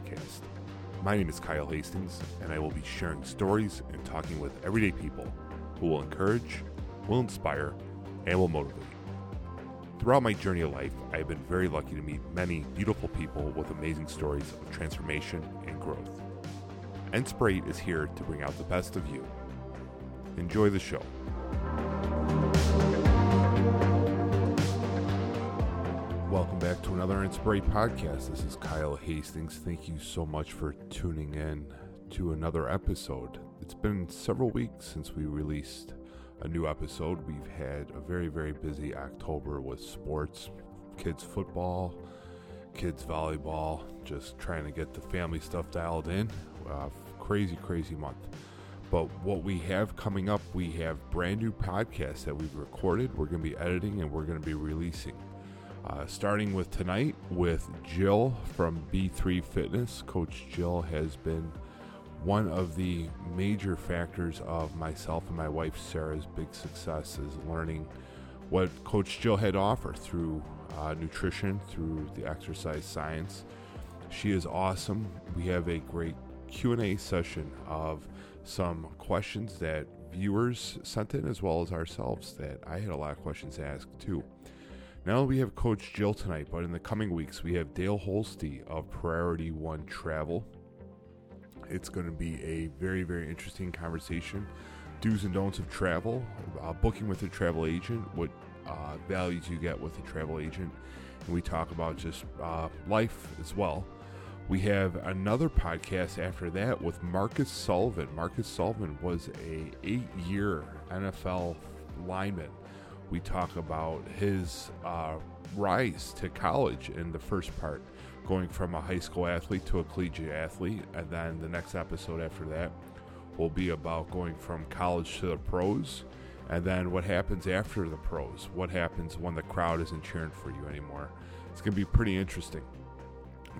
Podcast. My name is Kyle Hastings, and I will be sharing stories and talking with everyday people who will encourage, will inspire, and will motivate. Throughout my journey of life, I have been very lucky to meet many beautiful people with amazing stories of transformation and growth. Inspirate is here to bring out the best of you. Enjoy the show. To another Inspirate podcast. This is Kyle Hastings. Thank you so much for tuning in to another episode. It's been several weeks since we released a new episode. We've had a very, very busy October with sports, kids football, kids volleyball, just trying to get the family stuff dialed in. Uh, crazy, crazy month. But what we have coming up, we have brand new podcasts that we've recorded. We're going to be editing and we're going to be releasing. Uh, starting with tonight with Jill from B3 Fitness. Coach Jill has been one of the major factors of myself and my wife Sarah's big success is learning what Coach Jill had to offer through uh, nutrition, through the exercise science. She is awesome. We have a great Q&A session of some questions that viewers sent in as well as ourselves that I had a lot of questions to ask too. Not only we have Coach Jill tonight, but in the coming weeks we have Dale Holste of Priority One Travel. It's going to be a very, very interesting conversation. Do's and don'ts of travel, uh, booking with a travel agent, what uh, values you get with a travel agent, and we talk about just uh, life as well. We have another podcast after that with Marcus Sullivan. Marcus Sullivan was a eight-year NFL lineman we talk about his uh, rise to college in the first part, going from a high school athlete to a collegiate athlete. And then the next episode after that will be about going from college to the pros. And then what happens after the pros? What happens when the crowd isn't cheering for you anymore? It's going to be pretty interesting.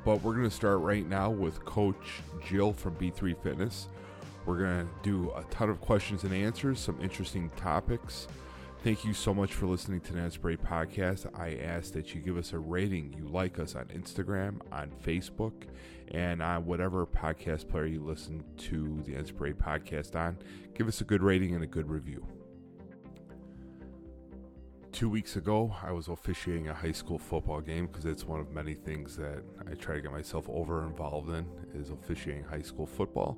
But we're going to start right now with Coach Jill from B3 Fitness. We're going to do a ton of questions and answers, some interesting topics. Thank you so much for listening to the Inspirate Podcast. I ask that you give us a rating. You like us on Instagram, on Facebook, and on whatever podcast player you listen to the Inspirate Podcast on. Give us a good rating and a good review. Two weeks ago, I was officiating a high school football game because it's one of many things that I try to get myself over involved in is officiating high school football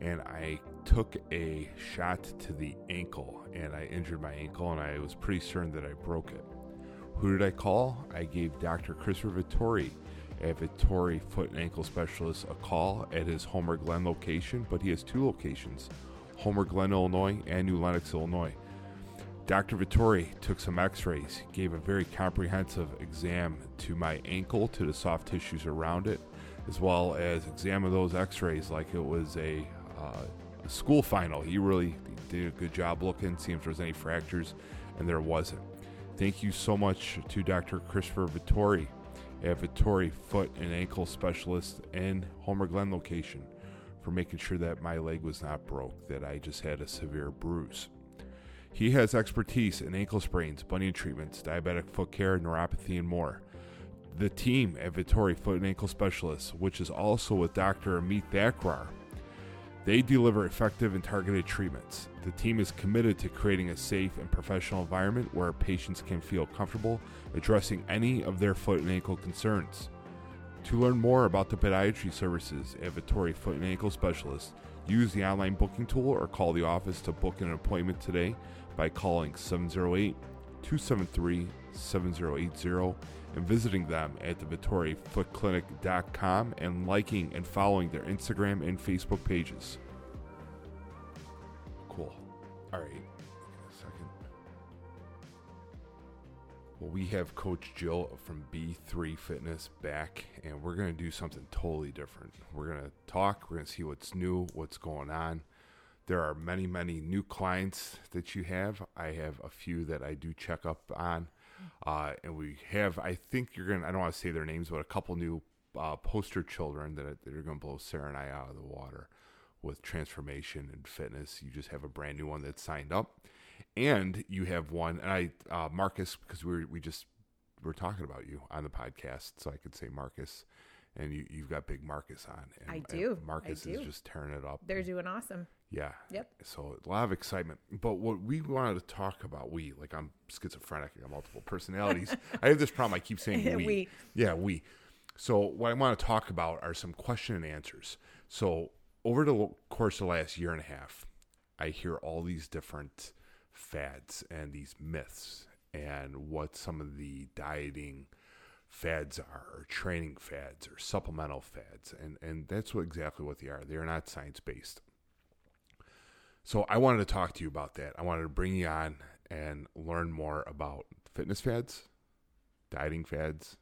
and I took a shot to the ankle and I injured my ankle and I was pretty certain that I broke it. Who did I call? I gave Dr. Christopher Vittori, a Vittori foot and ankle specialist, a call at his Homer Glen location, but he has two locations Homer Glen, Illinois, and New Lenox, Illinois. Dr. Vittori took some x rays, gave a very comprehensive exam to my ankle, to the soft tissues around it, as well as examined those x rays like it was a uh, school final. He really did a good job looking, seeing if there was any fractures, and there wasn't. Thank you so much to Dr. Christopher Vittori at Vittori Foot and Ankle Specialist in Homer Glen location for making sure that my leg was not broke, that I just had a severe bruise. He has expertise in ankle sprains, bunion treatments, diabetic foot care, neuropathy, and more. The team at Vittori Foot and Ankle Specialists, which is also with Dr. Amit Thakrar, they deliver effective and targeted treatments. The team is committed to creating a safe and professional environment where patients can feel comfortable addressing any of their foot and ankle concerns. To learn more about the podiatry services at Vittori Foot and Ankle Specialist, use the online booking tool or call the office to book an appointment today by calling 708 273 7080 and visiting them at the VittoriFootClinic.com and liking and following their Instagram and Facebook pages. Cool. All right. A second. Well, we have Coach Jill from B3 Fitness back, and we're going to do something totally different. We're going to talk, we're going to see what's new, what's going on. There are many, many new clients that you have. I have a few that I do check up on uh, and we have, I think you're going to, I don't want to say their names, but a couple new uh, poster children that, that are going to blow Sarah and I out of the water with transformation and fitness. You just have a brand new one that's signed up. And you have one, and I, uh, Marcus, because we were, we just were talking about you on the podcast, so I could say Marcus and you, you've got big Marcus on. And, I do. I Marcus do. is just tearing it up. They're doing awesome. Yeah. Yep. So a lot of excitement. But what we wanted to talk about, we like I'm schizophrenic. I got multiple personalities. I have this problem. I keep saying we. We. Yeah, we. So what I want to talk about are some question and answers. So over the course of the last year and a half, I hear all these different fads and these myths and what some of the dieting fads are or training fads or supplemental fads and and that's what exactly what they are they're not science based so I wanted to talk to you about that. I wanted to bring you on and learn more about fitness fads, dieting fads,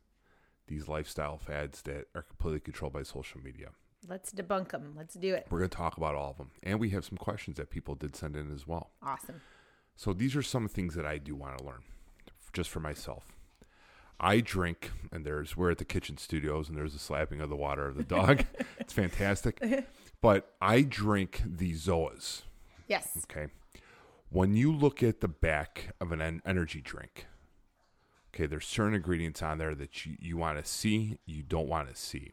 these lifestyle fads that are completely controlled by social media. Let's debunk them. Let's do it. We're going to talk about all of them. And we have some questions that people did send in as well. Awesome. So these are some things that I do want to learn just for myself. I drink, and there's, we're at the kitchen studios, and there's a slapping of the water of the dog. it's fantastic. But I drink the Zoas. Yes. Okay. When you look at the back of an en- energy drink, okay, there's certain ingredients on there that you, you want to see, you don't want to see.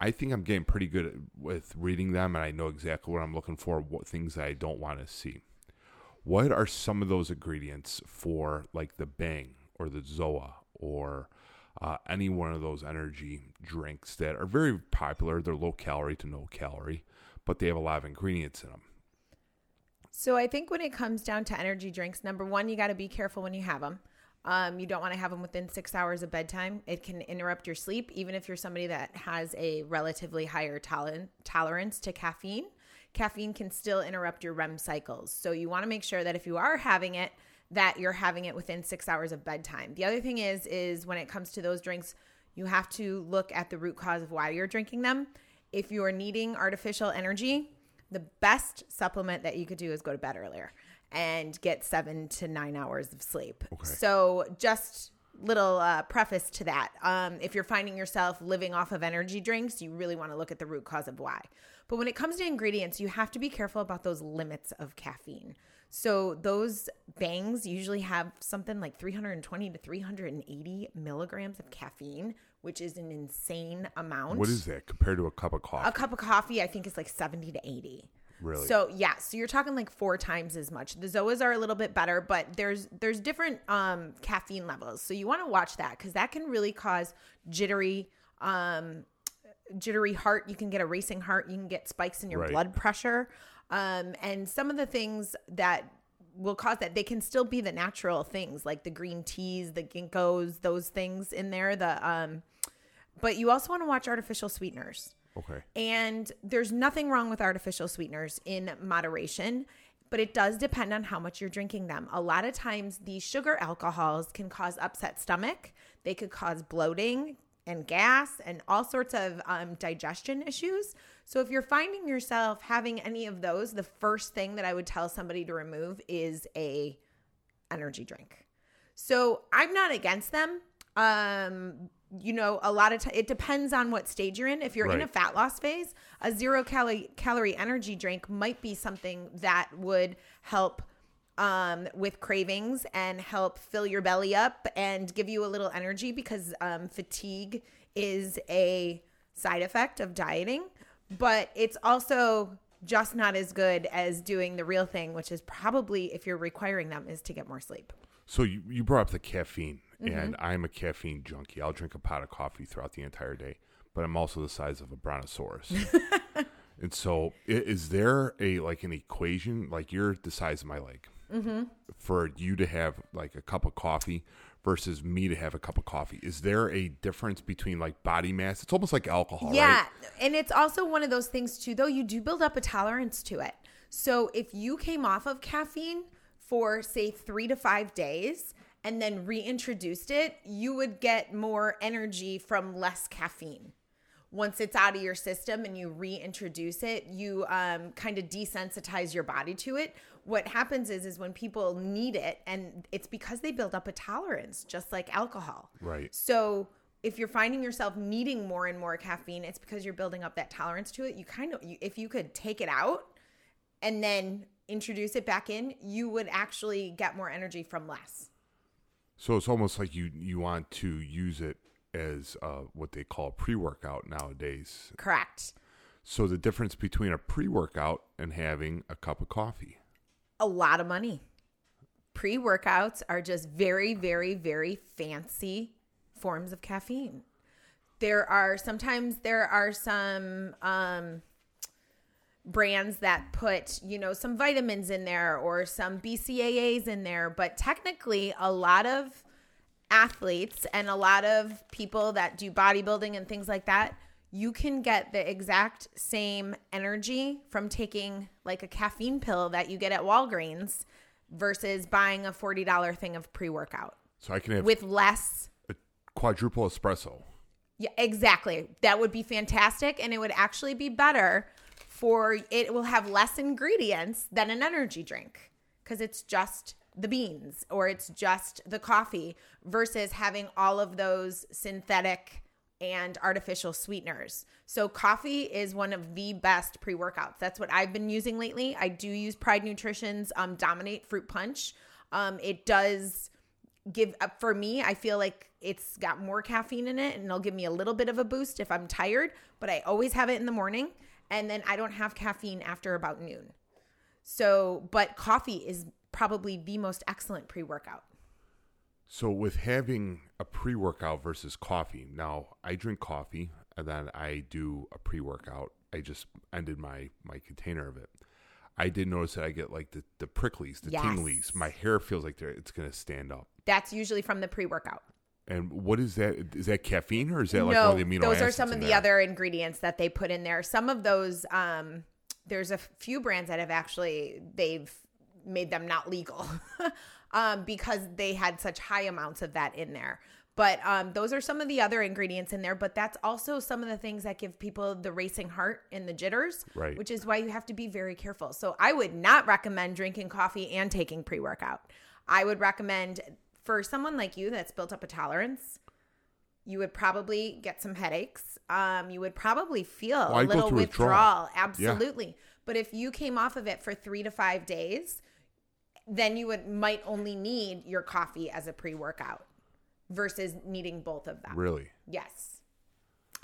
I think I'm getting pretty good at, with reading them, and I know exactly what I'm looking for, what things I don't want to see. What are some of those ingredients for, like the Bang or the Zoa or uh, any one of those energy drinks that are very popular? They're low calorie to no calorie, but they have a lot of ingredients in them. So I think when it comes down to energy drinks, number one, you got to be careful when you have them. Um, you don't want to have them within six hours of bedtime. It can interrupt your sleep, even if you're somebody that has a relatively higher tolerance tolerance to caffeine. Caffeine can still interrupt your REM cycles. So you want to make sure that if you are having it, that you're having it within six hours of bedtime. The other thing is, is when it comes to those drinks, you have to look at the root cause of why you're drinking them. If you are needing artificial energy, the best supplement that you could do is go to bed earlier and get seven to nine hours of sleep. Okay. So just little uh, preface to that. Um, if you're finding yourself living off of energy drinks, you really want to look at the root cause of why. But when it comes to ingredients, you have to be careful about those limits of caffeine. So those bangs usually have something like 320 to 380 milligrams of caffeine, which is an insane amount. What is that compared to a cup of coffee? a cup of coffee? I think is like 70 to 80. Really? So yeah, so you're talking like four times as much. The Zoas are a little bit better, but there's there's different um, caffeine levels. So you want to watch that because that can really cause jittery, um, jittery heart. You can get a racing heart. You can get spikes in your Right. blood pressure, um, and some of the things that will cause that they can still be the natural things like the green teas, the ginkgos, those things in there. The um, but you also want to watch artificial sweeteners. okay. And there's nothing wrong with artificial sweeteners in moderation, but it does depend on how much you're drinking them. A lot of times, these sugar alcohols can cause upset stomach, they could cause bloating and gas and all sorts of um, digestion issues. So, if you're finding yourself having any of those, the first thing that I would tell somebody to remove is a energy drink. So I'm not against them. Um, you know, a lot of time it depends on what stage you're in. If you're in a fat loss phase, a zero calorie calorie energy drink might be something that would help um, with cravings and help fill your belly up and give you a little energy because um, fatigue is a side effect of dieting, but it's also just not as good as doing the real thing, which is probably if you're requiring them is to get more sleep. So you, you brought up the caffeine, Mm-hmm. and I'm a caffeine junkie. I'll drink a pot of coffee throughout the entire day, but I'm also the size of a brontosaurus. and so, is there a like an equation? Like you're the size of my leg. Mm-hmm. For you to have like a cup of coffee versus me to have a cup of coffee, is there a difference between like body mass? It's almost like alcohol, Yeah. right? And it's also one of those things, too, though, you do build up a tolerance to it. So if you came off of caffeine for, say, three to five days and then reintroduced it, you would get more energy from less caffeine. Once it's out of your system and you reintroduce it, you um, kind of desensitize your body to it. What happens is, is when people need it, and it's because they build up a tolerance, just like alcohol. Right. So if you're finding yourself needing more and more caffeine, it's because you're building up that tolerance to it. You kind of, you, if you could take it out and then introduce it back in, you would actually get more energy from less. So it's almost like you you want to use it as uh, what they call pre workout nowadays. Correct. So the difference between a pre workout and having a cup of coffee. A lot of money. Pre workouts are just very, very, very fancy forms of caffeine. There are sometimes there are some um, brands that put, you know, some vitamins in there or some BCAAs in there, but technically a lot of athletes and a lot of people that do bodybuilding and things like that, you can get the exact same energy from taking like a caffeine pill that you get at Walgreens versus buying a $40 thing of pre-workout So I can have with less a quadruple espresso. yeah, exactly. That would be fantastic. And it would actually be better for it will have less ingredients than an energy drink because it's just the beans or it's just the coffee versus having all of those synthetic and artificial sweeteners. So coffee is one of the best pre-workouts. That's what I've been using lately. I do use Pride Nutrition's um, Dominate Fruit Punch. Um, it does give for me i feel like it's got more caffeine in it and it'll give me a little bit of a boost if i'm tired but i always have it in the morning and then i don't have caffeine after about noon so but coffee is probably the most excellent pre-workout So with having a pre workout versus coffee, now I drink coffee and then I do a pre workout. I just ended my my container of it. I did notice that I get like the, the pricklies, the Yes. tinglies. My hair feels like they're, it's going to stand up. that's usually from the pre-workout And what is that? Is that caffeine or is that like no, one of the amino those are some of the there? other ingredients that they put in there. Some of those, um, there's a few brands that have actually they've made them not legal um, because they had such high amounts of that in there. But um, those are some of the other ingredients in there. But that's also some of the things that give people the racing heart and the jitters, Right. which is why you have to be very careful. So I would not recommend drinking coffee and taking pre workout. I would recommend for someone like you that's built up a tolerance, you would probably get some headaches. Um, you would probably feel I a little withdrawal. withdrawal. Absolutely. But if you came off of it for three to five days, then you would might only need your coffee as a pre workout versus needing both of them. Really? Yes.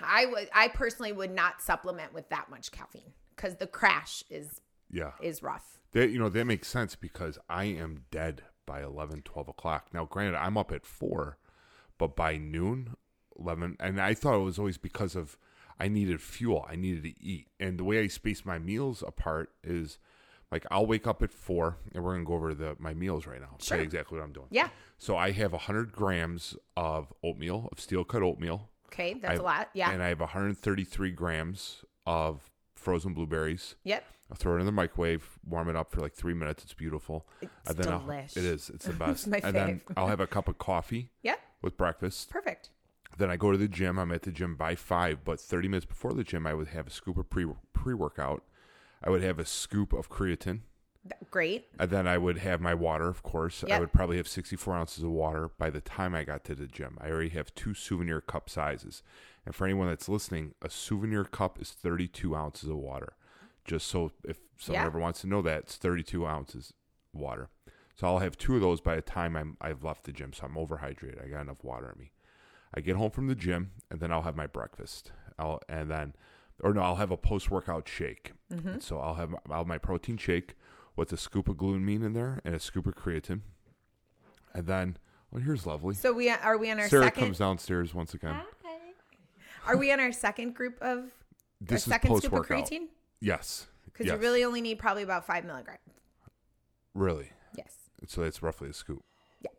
I would I personally would not supplement with that much caffeine because the crash is Yeah. is rough. That you know that makes sense because I am dead by 11, 12 o'clock. Now, granted, I'm up at four, but by noon, eleven, and I thought it was always because of I needed fuel. I needed to eat, and the way I space my meals apart is like I'll wake up at four, and we're gonna go over the my meals right now. Tell you exactly what I'm doing. Yeah. So I have 100 grams of oatmeal, of steel cut oatmeal. Okay, that's a lot. Yeah. And I have 133 grams of frozen blueberries. yep. I'll throw it in the microwave, warm it up for like three minutes. It's beautiful. It's and then I'll- delish. it is. It's the best. my and then. I'll have a cup of coffee Yep. with breakfast. Perfect. Then I go to the gym. I'm at the gym by five, but 30 minutes before the gym, I would have a scoop of pre pre workout. I would have a scoop of creatine. Great. And then I would have my water, of course. I would probably have 64 ounces of water by the time I got to the gym. I already have two souvenir cup sizes. And for anyone that's listening, a souvenir cup is 32 ounces of water. Just so if someone Yeah. ever wants to know that, it's 32 ounces water. So I'll have two of those by the time I'm, I've left the gym. So I'm overhydrated. I got enough water in me. I get home from the gym and then I'll have my breakfast. I'll and then, or no, I'll have a post workout shake. Mm-hmm. So I'll have, I'll have my protein shake with a scoop of glutamine in there and a scoop of creatine. And then, well, here's lovely. So we are we on our Sarah second? comes downstairs once again. Okay. Are we on our second group of This is second scoop of creatine? Yes. Because yes. you really only need probably about five milligrams. really. Yes, So that's roughly a scoop. Yeah.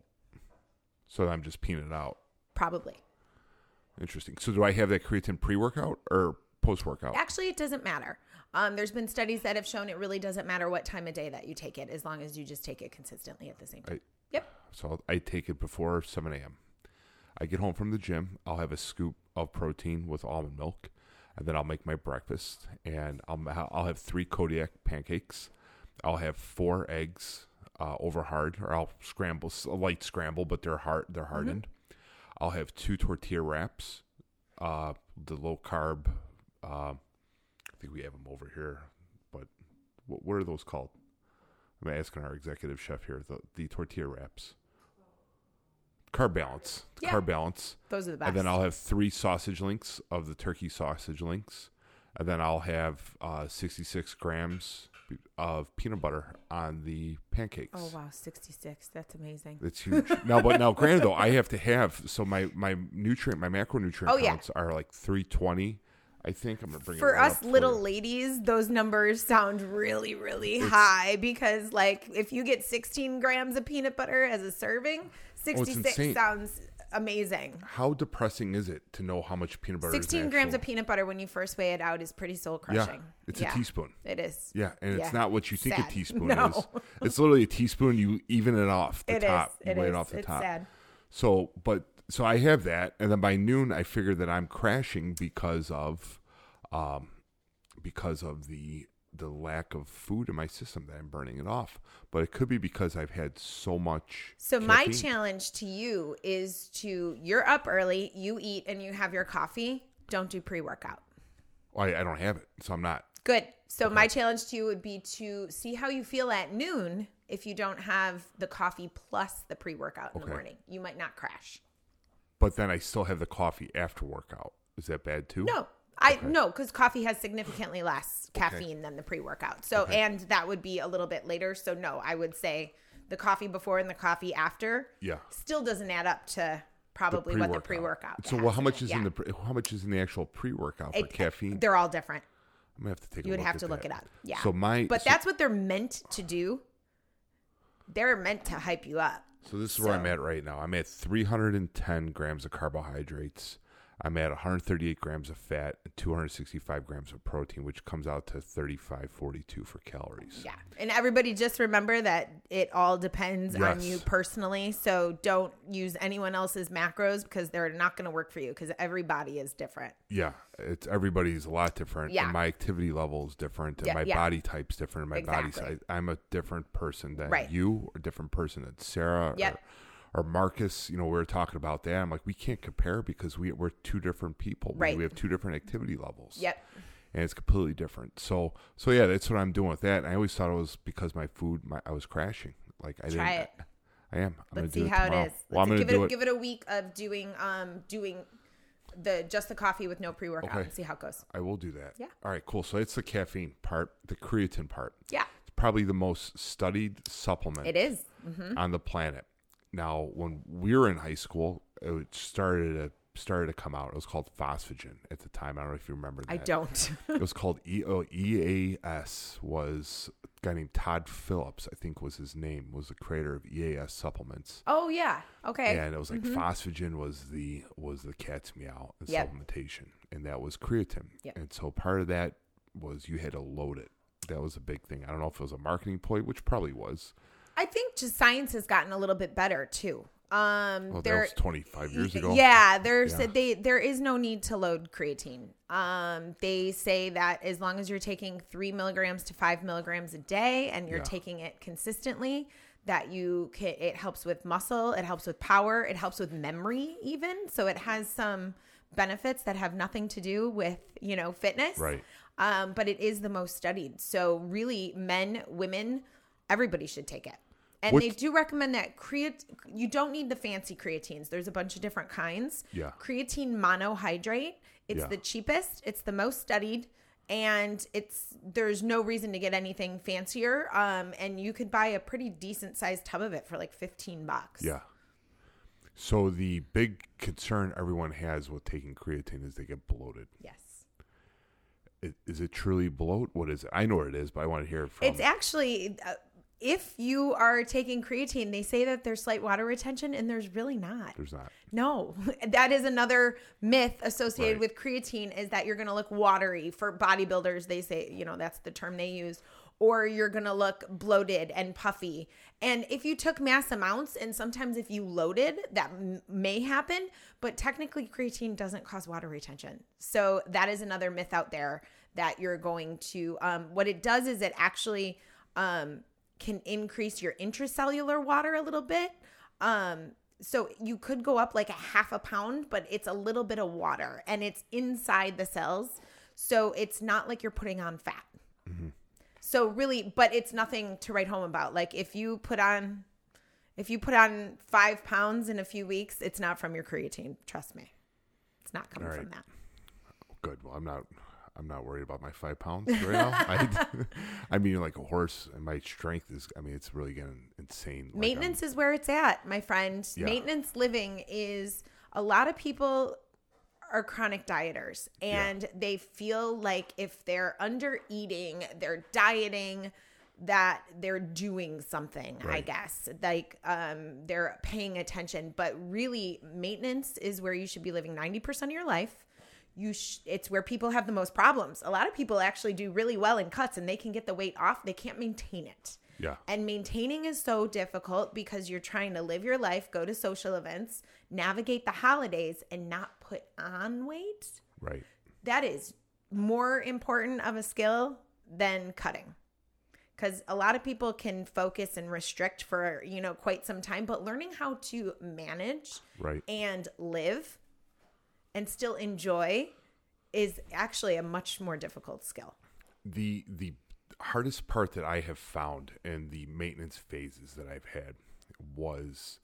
So I'm just peeing it out. probably. Interesting. So do I have that creatine pre workout or post workout? Actually, it doesn't matter. Um, there's been studies that have shown it really doesn't matter what time of day that you take it, as long as you just take it consistently at the same time. I- yep. So I'll, I take it before 7 a.m. I get home from the gym. I'll have a scoop of protein with almond milk, and then I'll make my breakfast. And I'll I'll have three Kodiak pancakes. I'll have four eggs uh, over hard, or I'll scramble a light scramble, but they're hard. They're hardened. I'll have two tortilla wraps, uh, the low carb. Uh, I think we have them over here, but what, what are those called? I'm asking our executive chef here. The the tortilla wraps carb balance. Yeah. Carb balance. Those are the best. And then I'll have three sausage links of the turkey sausage links. And then I'll have uh, 66 grams of peanut butter on the pancakes. oh wow, 66. That's amazing. That's huge. now, but now, granted, though, I have to have so my my nutrient, my macronutrient Oh, yeah. counts are like 320. I think I'm gonna bring For us little ladies, those numbers sound really, really high because, like, if you get 16 grams of peanut butter as a serving, 66 Oh, sounds amazing. How depressing is it to know how much peanut butter? 16 is grams of peanut butter when you first weigh it out is pretty soul crushing. Yeah, it's a teaspoon. It is. Yeah, and Yeah. it's not what you think Sad. a teaspoon No. is. It's literally a teaspoon. You even it off the It is. top. You It weigh is. it off the it's top. sad. So, but so I have that, and then by noon I figure that I'm crashing because of, um, because of the the lack of food in my system that I'm burning it off. But it could be because I've had so much. So my challenge to you is to you're up early, you eat and you have your coffee. Don't do pre-workout. Well, I, I don't have it, so I'm not. Good. So my challenge to you would be to see how you feel at noon if you don't have the coffee plus the pre-workout in the morning. You might not crash. But then I still have the coffee after workout. Is that bad too? No. I no, because coffee has significantly less caffeine than the pre-workout. So Okay. and that would be a little bit later. So no, I would say the coffee before and the coffee after Yeah. still doesn't add up to probably what the pre-workout. So, well, how much is Yeah. in the pre- how much is in the actual pre-workout for It- caffeine? They're all different. I'm gonna have to take. You would have to look it up. Yeah. So my But so, that's what they're meant to do. They're meant to hype you up. So this is where I'm at right now. I'm at 310 grams of carbohydrates. I'm at 138 grams of fat and 265 grams of protein, which comes out to 3542 for calories. Yeah. And everybody just remember that it all depends on you personally. So don't use anyone else's macros because they're not going to work for you because everybody is different. Yeah, it's everybody's a lot different. Yeah. And my activity level is different, and Yeah, my yeah. body type's different. And my body size. I'm a different person than Right. you, a different person than Sarah, Yep. or, or Marcus. You know, we were talking about that. I'm like, we can't compare because we we're two different people. Right. We have two different activity levels. Yep. And it's completely different. So, so yeah, that's what I'm doing with that. And I always thought it was because my food, my I was crashing. Like I Try didn't. it. I am. I'm Let's gonna do see how tomorrow. it is. Well, I'm Let's gonna give do it, it. give it a week of doing um doing the just the coffee with no pre-workout Okay. and see how it goes. I will do that. Yeah. All right. Cool. So it's the caffeine part, the creatine part. Yeah. It's probably the most studied supplement It is. Mm-hmm. on the planet. Now, when we were in high school, it started to started to come out. It was called phosphagen at the time. I don't know if you remember that. I don't. It was called E- oh, EAS. Was a guy named Todd Phillips, I think was his name, was the creator of EAS supplements. oh yeah. Okay. And it was like mm-hmm. phosphagen was the was the cat's meow in Yep. supplementation, and that was creatine. Yep. And so part of that was you had to load it. That was a big thing. I don't know if it was a marketing ploy, which probably was. I think just science has gotten a little bit better too. Um, Well, that was 25 years ago. Yeah, there's Yeah. they there is no need to load creatine. Um, they say that as long as you're taking three milligrams to five milligrams a day and you're Yeah. taking it consistently, that you can it helps with muscle, it helps with power, it helps with memory even. So it has some benefits that have nothing to do with you know fitness. Right. Um, but it is the most studied. So really, men, women, everybody should take it. And they do recommend that creat you don't need the fancy creatines. There's a bunch of different kinds. Yeah. Creatine monohydrate. It's Yeah. the cheapest. It's the most studied. And it's there's no reason to get anything fancier. Um, and you could buy a pretty decent sized tub of it for like 15 bucks. Yeah. So the big concern everyone has with taking creatine is they get bloated. Yes. Is it truly bloat? What is it? I know what it is, but I want to hear it from. It's actually, uh, if you are taking creatine, they say that there's slight water retention, and there's really not. There's not. No, that is another myth associated Right. with creatine is that you're going to look watery for bodybuilders. They say, you know, that's the term they use, or you're going to look bloated and puffy. And if you took mass amounts, and sometimes if you loaded, that m- may happen, but technically creatine doesn't cause water retention. So that is another myth out there that you're going to, um, what it does is it actually, um, can increase your intracellular water a little bit. Um, so you could go up like a half a pound, but it's a little bit of water and it's inside the cells. So it's not like you're putting on fat. So really, but it's nothing to write home about. Like if you put on, If you put on five pounds in a few weeks, it's not from your creatine. Trust me, it's not coming All from that. Good. Well, I'm not. I'm not worried about my five pounds right now. I, I mean, like a horse, and my strength is. I mean, it's really getting insane. Like, I'm- Maintenance is where it's at, my friend. Yeah. Maintenance living is a lot of people are chronic dieters and they feel like if they're under eating, they're dieting, that they're doing something, I guess. Like um, they're paying attention. But really, maintenance is where you should be living 90% of your life. You sh- it's where people have the most problems. A lot of people actually do really well in cuts and they can get the weight off. They can't maintain it. Yeah. And maintaining is so difficult because you're trying to live your life, go to social events, navigate the holidays, and not put on weight. Right. That is more important of a skill than cutting. Because a lot of people can focus and restrict for, you know, quite some time, but learning how to manage Right. and live and still enjoy is actually a much more difficult skill. the the hardest part that I have found in the maintenance phases that I've had was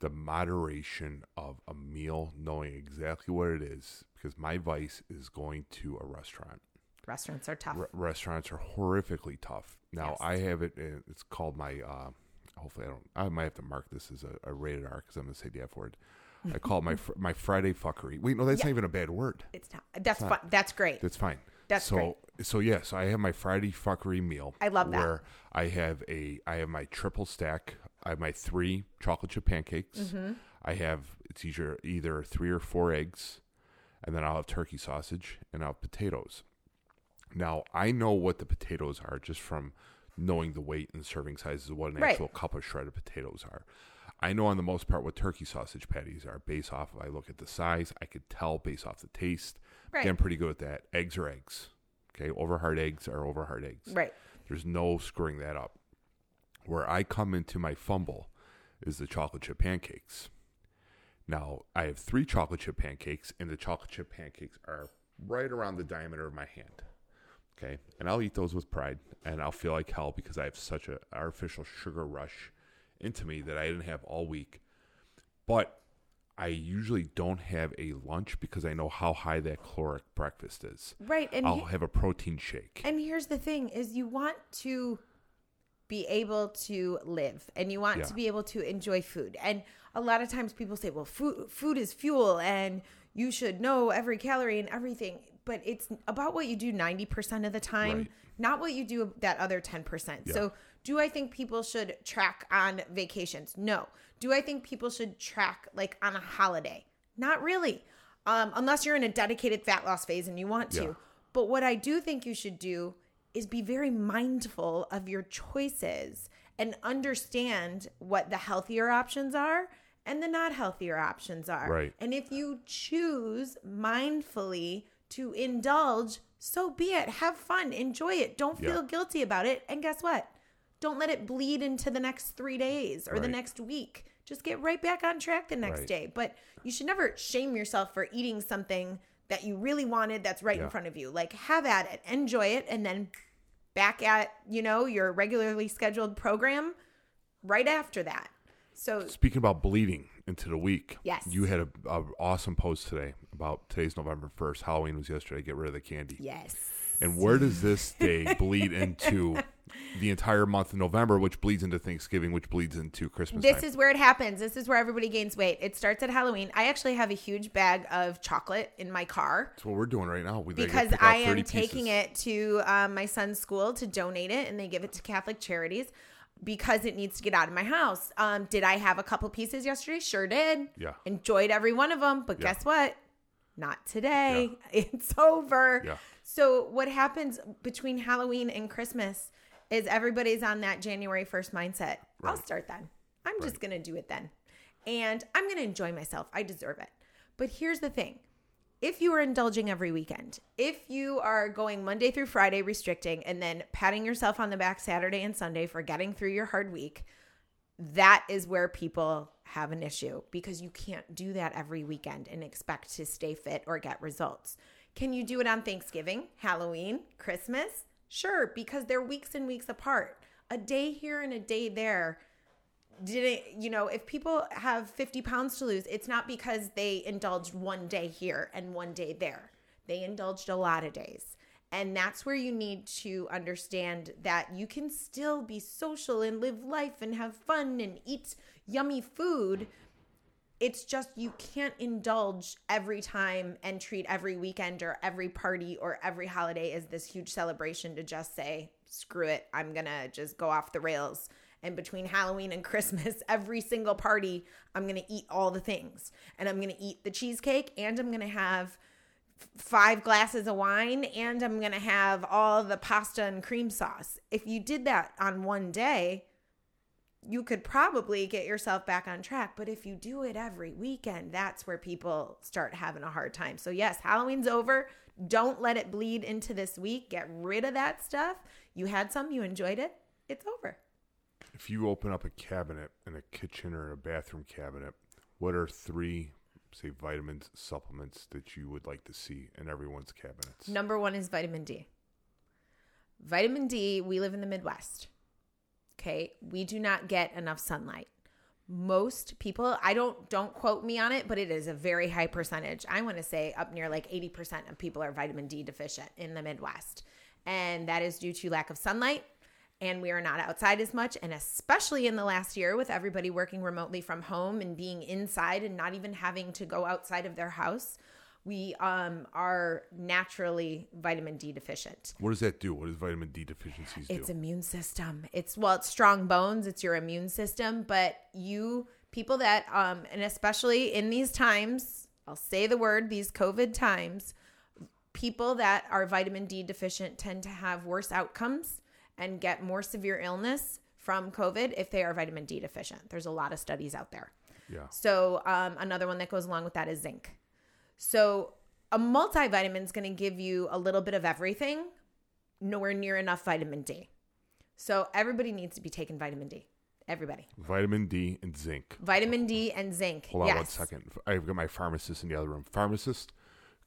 the moderation of a meal, knowing exactly what it is, because my vice is going to a restaurant. Restaurants are tough. Re- restaurants are horrifically tough. Now Yes. I have it. It's called my. Uh, hopefully, I don't. I might have to mark this as a, a rated R because I'm going to say the F word. I call it my fr- my Friday fuckery. Wait, no, that's not even a bad word. It's not. That's fun. That's great. That's fine. That's so, great. So yeah, so I have my Friday fuckery meal. I love that. Where I have a I have my triple stack. I have my three chocolate chip pancakes. Mm-hmm. I have it's either either three or four eggs, and then I'll have turkey sausage and I'll have potatoes. Now I know what the potatoes are just from knowing the weight and serving sizes of what an Right. actual cup of shredded potatoes are. I know on the most part what turkey sausage patties are based off of I look at the size, I could tell based off the taste. Right. Again, pretty good at that. Eggs are eggs. Okay, over hard eggs are over hard eggs. Right. There's no screwing that up. Where I come into my fumble is the chocolate chip pancakes. Now, I have three chocolate chip pancakes, and the chocolate chip pancakes are right around the diameter of my hand. Okay, and I'll eat those with pride, and I'll feel like hell because I have such an artificial sugar rush into me that I didn't have all week. But I usually don't have a lunch because I know how high that caloric breakfast is. Right. And I'll he- have a protein shake. and here's the thing is you want to be able to live and you want Yeah. to be able to enjoy food. And a lot of times people say, well, food food is fuel and you should know every calorie and everything, but it's about what you do 90% of the time, Right. not what you do that other 10%. So, do I think people should track on vacations? No. Do I think people should track like on a holiday? Not really. Um, unless you're in a dedicated fat loss phase and you want to. Yeah. But what I do think you should do is be very mindful of your choices and understand what the healthier options are and the not healthier options are. Right. And if you choose mindfully to indulge, so be it. Have fun, enjoy it. Don't Yeah. feel guilty about it. And guess what? Don't let it bleed into the next three days or the next week. Just get right back on track the next Right. day. But you should never shame yourself for eating something that you really wanted that's right Yeah. in front of you. Like have at it, enjoy it, and then back at, you know, your regularly scheduled program right after that. So Speaking about bleeding into the week, Yes. you had a, a awesome post today about today's November first. Halloween was yesterday. Get rid of the candy. yes. And where does this day bleed into the entire month of November, which bleeds into Thanksgiving, which bleeds into Christmas This time? is where it happens. This is where everybody gains weight. It starts at Halloween. I actually have a huge bag of chocolate in my car. That's what we're doing right now. We because I am 30 taking pieces. it to um, my son's school to donate it, and they give it to Catholic Charities because it needs to get out of my house. Um, did I have a couple pieces yesterday? Sure did. Yeah. Enjoyed every one of them, but Yeah. guess what? Not today. It's over. Yeah. So what happens between Halloween and Christmas is everybody's on that January 1st mindset. I'll start then. I'm just going to do it then. And I'm going to enjoy myself. I deserve it. But here's the thing. If you are indulging every weekend, if you are going Monday through Friday restricting and then patting yourself on the back Saturday and Sunday for getting through your hard week, that is where people have an issue because you can't do that every weekend and expect to stay fit or get results. Can you do it on Thanksgiving, Halloween, Christmas? Sure, because they're weeks and weeks apart. A day here and a day there didn't, you know, if people have 50 pounds to lose, it's not because they indulged one day here and one day there. They indulged a lot of days. And that's where you need to understand that you can still be social and live life and have fun and eat yummy food. It's just you can't indulge every time and treat every weekend or every party or every holiday as this huge celebration to just say, screw it, I'm to just go off the rails. And between Halloween and Christmas, every single party, I'm to eat all the things. And I'm to eat the cheesecake and I'm to have five glasses of wine and I'm going to have all the pasta and cream sauce. If you did that on one day, you could probably get yourself back on track. But if you do it every weekend, that's where people start having a hard time. So, yes, Halloween's over. Don't let it bleed into this week. Get rid of that stuff. You had some, you enjoyed it. It's over. If you open up a cabinet in a kitchen or a bathroom cabinet, what are three say vitamins, supplements that you would like to see in everyone's cabinets? Number one is vitamin D. Vitamin D, we live in the Midwest. Okay. We do not get enough sunlight. Most people, I don't don't quote me on it, but it is a very high percentage. I want to say up near like 80% of people are vitamin D deficient in the Midwest. And that is due to lack of sunlight, and we are not outside as much. And especially in the last year, with everybody working remotely from home and being inside and not even having to go outside of their house, we um, are naturally vitamin D deficient. What does that do? What does vitamin D deficiencies do? It's immune system. It's well, it's strong bones. It's your immune system. But you people that um, and especially in these times, I'll say the word these COVID times. People that are vitamin D deficient tend to have worse outcomes and get more severe illness from COVID if they are vitamin D deficient. There's a lot of studies out there. Yeah. So, um, another one that goes along with that is zinc. So, a multivitamin is going to give you a little bit of everything, nowhere near enough vitamin D. So, everybody needs to be taking vitamin D. Everybody. Vitamin D and zinc. Vitamin D and zinc. Hold on yes. one second. I've got my pharmacist in the other room. Pharmacist,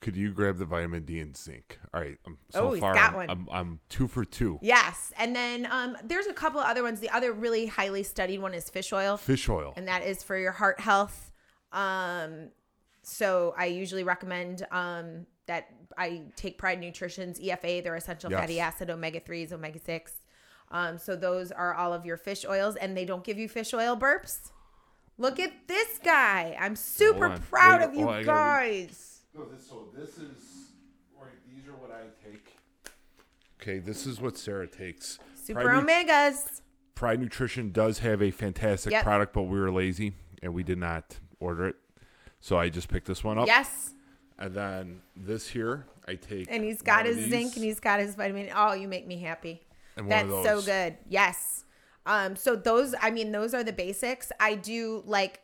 could you grab the vitamin D and zinc? All right. Um, so Oh, he's far, got I'm, one. I'm, I'm two for two. Yes. And then um, there's a couple of other ones. The other really highly studied one is fish oil. Fish oil. and that is for your heart health. Um, so I usually recommend um, that I take Pride Nutrition's EFA, their essential Yes. fatty acid, omega threes, omega six. Um, so those are all of your fish oils, and they don't give you fish oil burps. Look at this guy! I'm super proud Wait, of you oh, guys. No, this, so this is right. These are what I take. Okay, this is what Sarah takes. Super Pride, Nu- omegas. Pride Nutrition does have a fantastic Yep. product, but we were lazy and we did not order it. So I just picked this one up. Yes, And then this here, I take. and he's got one his zinc and he's got his vitamin. Oh, you make me happy. and one That's of so good. Yes. Um, so those, I mean, those are the basics. I do like,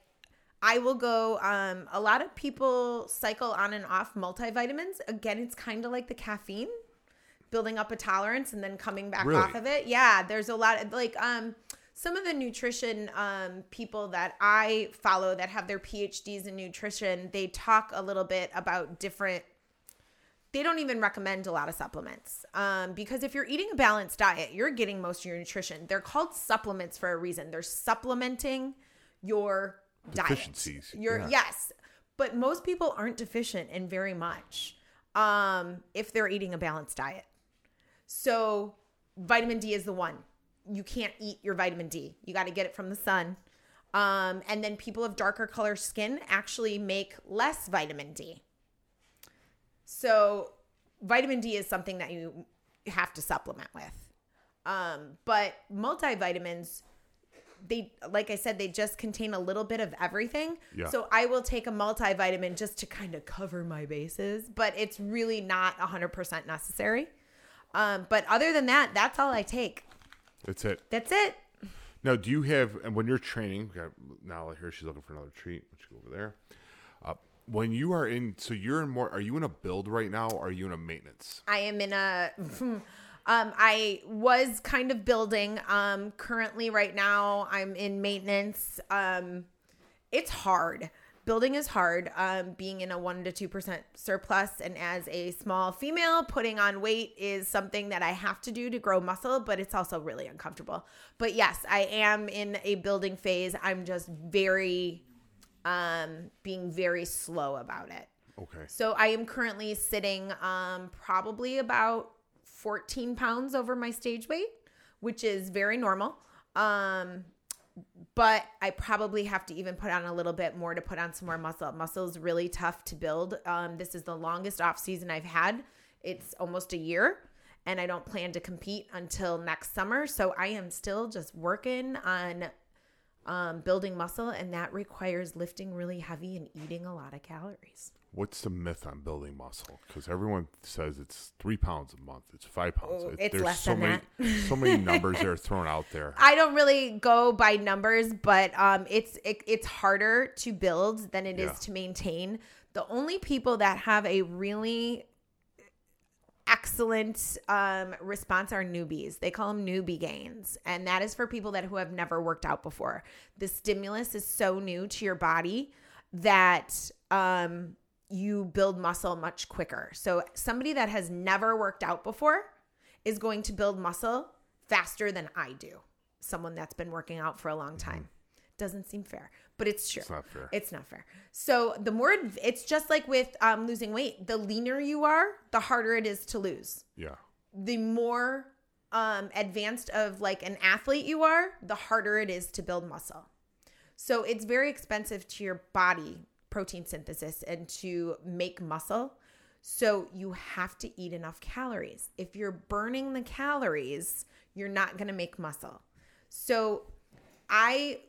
I will go, um, a lot of people cycle on and off multivitamins. Again, it's kind of like the caffeine, building up a tolerance and then coming back Really? off of it. Yeah. There's a lot of like, um, some of the nutrition um, people that I follow that have their PhDs in nutrition, they talk a little bit about different they don't even recommend a lot of supplements um, because if you're eating a balanced diet, you're getting most of your nutrition. They're called supplements for a reason. They're supplementing your Deficiencies, diet. Your yeah. yes, but most people aren't deficient in very much um, if they're eating a balanced diet. So vitamin D is the one. You can't eat your vitamin D. You got to get it from the sun. Um, and then people of darker color skin actually make less vitamin D. So vitamin D is something that you have to supplement with. Um, but multivitamins, they like I said, they just contain a little bit of everything. Yeah. So I will take a multivitamin just to kind of cover my bases, but it's really not 100% necessary. Um, but other than that, that's all I take. That's it. That's it. Now, do you have, and when you're training, got Nala here, she's looking for another treat. Let's go over there. Uh, when you are in, so you're in more, are you in a build right now or are you in a maintenance? I am in a. Um, I was kind of building. Um, currently, right now, I'm in maintenance. Um, it's hard. building is hard. Um, being in a one to two percent surplus, and as a small female, putting on weight is something that I have to do to grow muscle, but it's also really uncomfortable. But yes, I am in a building phase. I'm just very, um, being very slow about it. Okay. So I am currently sitting um, probably about 14 pounds over my stage weight, which is very normal. Um, but I probably have to even put on a little bit more to put on some more muscle. Muscle is really tough to build. Um, this is the longest off season I've had. It's almost a year, and I don't plan to compete until next summer. So I am still just working on um, building muscle, and that requires lifting really heavy and eating a lot of calories. What's the myth on building muscle? Because everyone says it's three pounds a month. It's five pounds. Oh, It- it's There's less so than many, so many numbers that are thrown out there. I don't really go by numbers, but um, it's it, it's harder to build than it is Yeah. to maintain. The only people that have a really excellent um, response are newbies. They call them newbie gains, and that is for people that who have never worked out before. The stimulus is so new to your body that um, you build muscle much quicker. So somebody that has never worked out before is going to build muscle faster than I do. Someone that's been working out for a long time. Doesn't seem fair, but it's true. It's not fair. It's not fair. So the more it's just like with um, losing weight. The leaner you are, the harder it is to lose. yeah. The more um, advanced of like an athlete you are, the harder it is to build muscle. So it's very expensive to your body protein synthesis and to make muscle. So you have to eat enough calories. If you're burning the calories, you're not going to make muscle. So I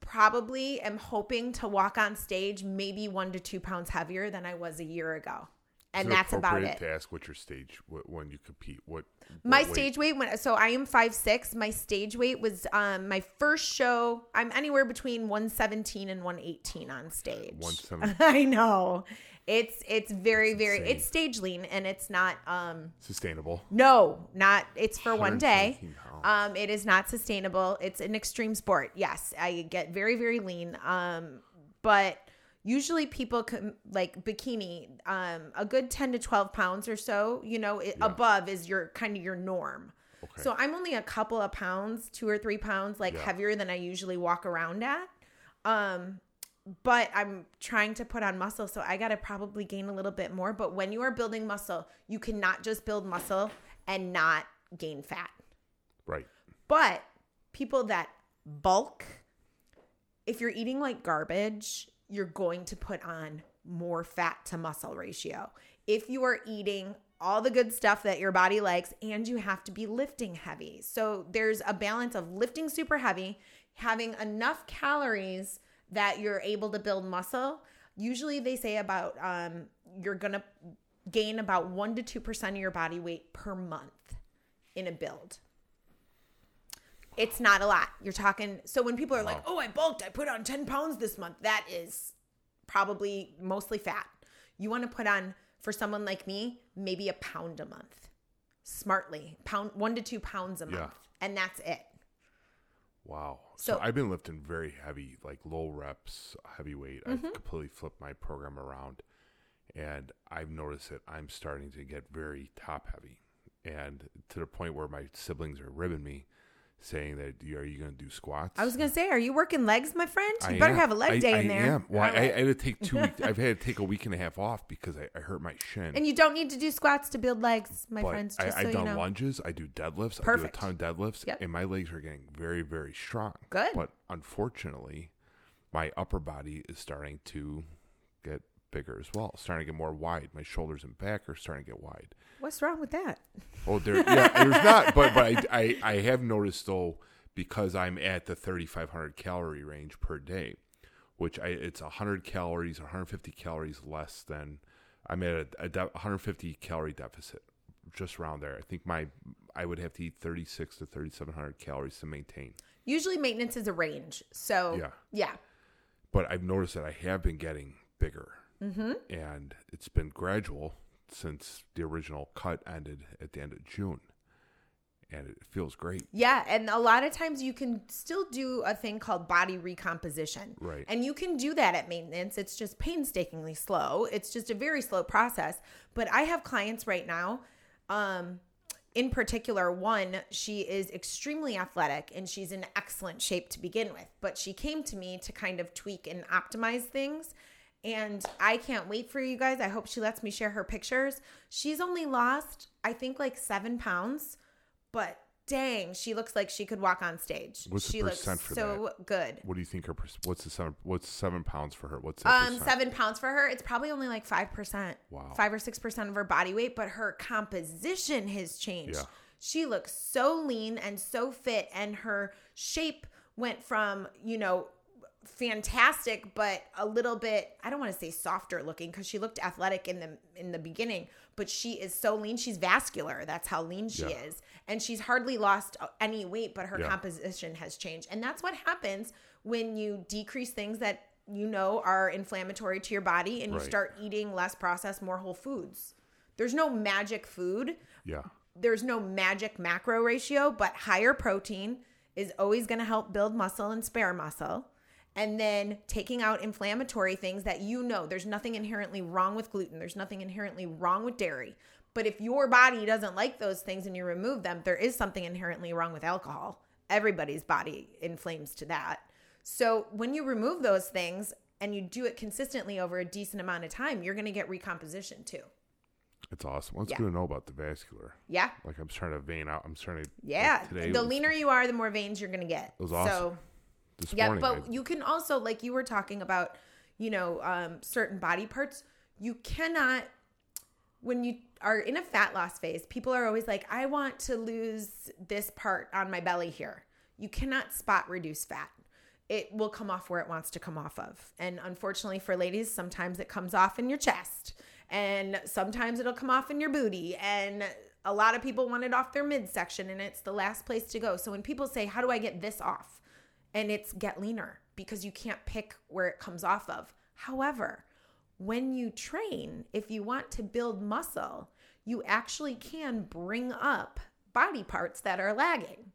probably am hoping to walk on stage maybe one to two pounds heavier than I was a year ago. And that's about it. To ask what your stage wh- when you compete, what My weight? stage weight when so I am five six. My stage weight was um my first show. I'm anywhere between one seventeen and one eighteen on stage. 117. I know. It's it's very very insane. it's stage lean and it's not um sustainable. no not it's for one day. Um it is not sustainable. It's an extreme sport. Yes, I get very very lean. Um but usually people can like bikini um a good 10 to 12 pounds or so you know it, Yeah. above is your kind of your norm Okay. so i'm only a couple of pounds two or three pounds like Yeah. heavier than i usually walk around at um but i'm trying to put on muscle so i gotta probably gain a little bit more but when you are building muscle you cannot just build muscle and not gain fat right. but people that bulk, if you're eating like garbage, you're going to put on more fat to muscle ratio. If you are eating all the good stuff that your body likes and you have to be lifting heavy. So there's a balance of lifting super heavy, having enough calories that you're able to build muscle. Usually they say about um, you're going to gain about 1 to 2% of your body weight per month in a build it's not a lot. You're talking. So when people are like, "Oh, I bulked. I put on 10 pounds this month," that is probably mostly fat. You want to put on for someone like me, maybe a pound a month, smartly, pound one to two pounds a month, Yeah. and that's it. Wow. So, So- I've been lifting very heavy, like low reps, heavyweight. Mm-hmm. I've completely flipped my program around, and I've noticed that I'm starting to get very top heavy, and to the point where my siblings are ribbing me, saying that "You- "Are you going to do squats?" I was gonna say, are you working legs, my friend? You I better am. have a leg I- day I in there. Am. Well, I, I had to take two weeks. I've had to take a week and a half off because I, I hurt my shin. and you don't need to do squats to build legs, my but friends. I, Just I've so done you know. lunges. I do deadlifts. Perfect. I do a ton of deadlifts, Yep. and my legs are getting very, very strong. Good. But unfortunately, my upper body is starting to bigger as well. Starting to get more wide. My shoulders and back are starting to get wide. What's wrong with that? Oh, there, yeah, there's not. But but I, I I have noticed though because I'm at the 3,500 calorie range per day, which I it's 100 calories, 150 calories less than I'm at a, a de- 150 calorie deficit, just around there. I think my I would have to eat 36 to 3,700 calories to maintain. Usually, maintenance is a range. So Yeah. yeah. But I've noticed that I have been getting bigger, mm-hmm. and it's been gradual since the original cut ended at the end of June. and it feels great. Yeah, and a lot of times you can still do a thing called body recomposition. Right. And you can do that at maintenance. It's just painstakingly slow. It's just a very slow process. But I have clients right now, um, in particular, one, she is extremely athletic and she's in excellent shape to begin with. But she came to me to kind of tweak and optimize things. And I can't wait for you guys. I hope she lets me share her pictures. She's only lost, I think, like seven pounds but dang, she looks like she could walk on stage. What's the she looks percent for so good. What do you think her? What's the seven? What's seven pounds for her? What's the Um, percent? seven pounds for her. It's probably only like five percent. Wow. Five or six percent of her body weight, but her composition has changed. Yeah. She looks so lean and so fit, and her shape went from you know fantastic but a little bit i don't want to say softer looking because she looked athletic in the in the beginning but she is so lean she's vascular that's how lean she Yeah. is and she's hardly lost uh, any weight but her Yeah. composition has changed and that's what happens when you decrease things that you know are inflammatory to your body and you Right. start eating less processed more whole foods there's no magic food yeah. there's no magic macro ratio, but higher protein is always going to help build muscle and spare muscle. And then taking out inflammatory things that you know there's nothing inherently wrong with gluten, there's nothing inherently wrong with dairy. But if your body doesn't like those things and you remove them, there is something inherently wrong with alcohol. Everybody's body inflames to that. So when you remove those things and you do it consistently over a decent amount of time, you're going to get recomposition too. It's awesome. It's Yeah. good to know about the vascular. Yeah. Like I'm trying to vein out. I'm trying to. Yeah. like, today the was- leaner you are, the more veins you're going to get. It was awesome. So, This yeah, morning, but I- you can also, like you were talking about, you know, um, certain body parts, you cannot, when you are in a fat loss phase, people are always like, I want to lose this part on my belly here. You cannot spot reduce fat. It will come off where it wants to come off of. And unfortunately for ladies, sometimes it comes off in your chest and sometimes it'll come off in your booty. And a lot of people want it off their midsection and it's the last place to go. So when people say, How do I get this off? And it's get leaner because you can't pick where it comes off of. However, when you train, if you want to build muscle, you actually can bring up body parts that are lagging.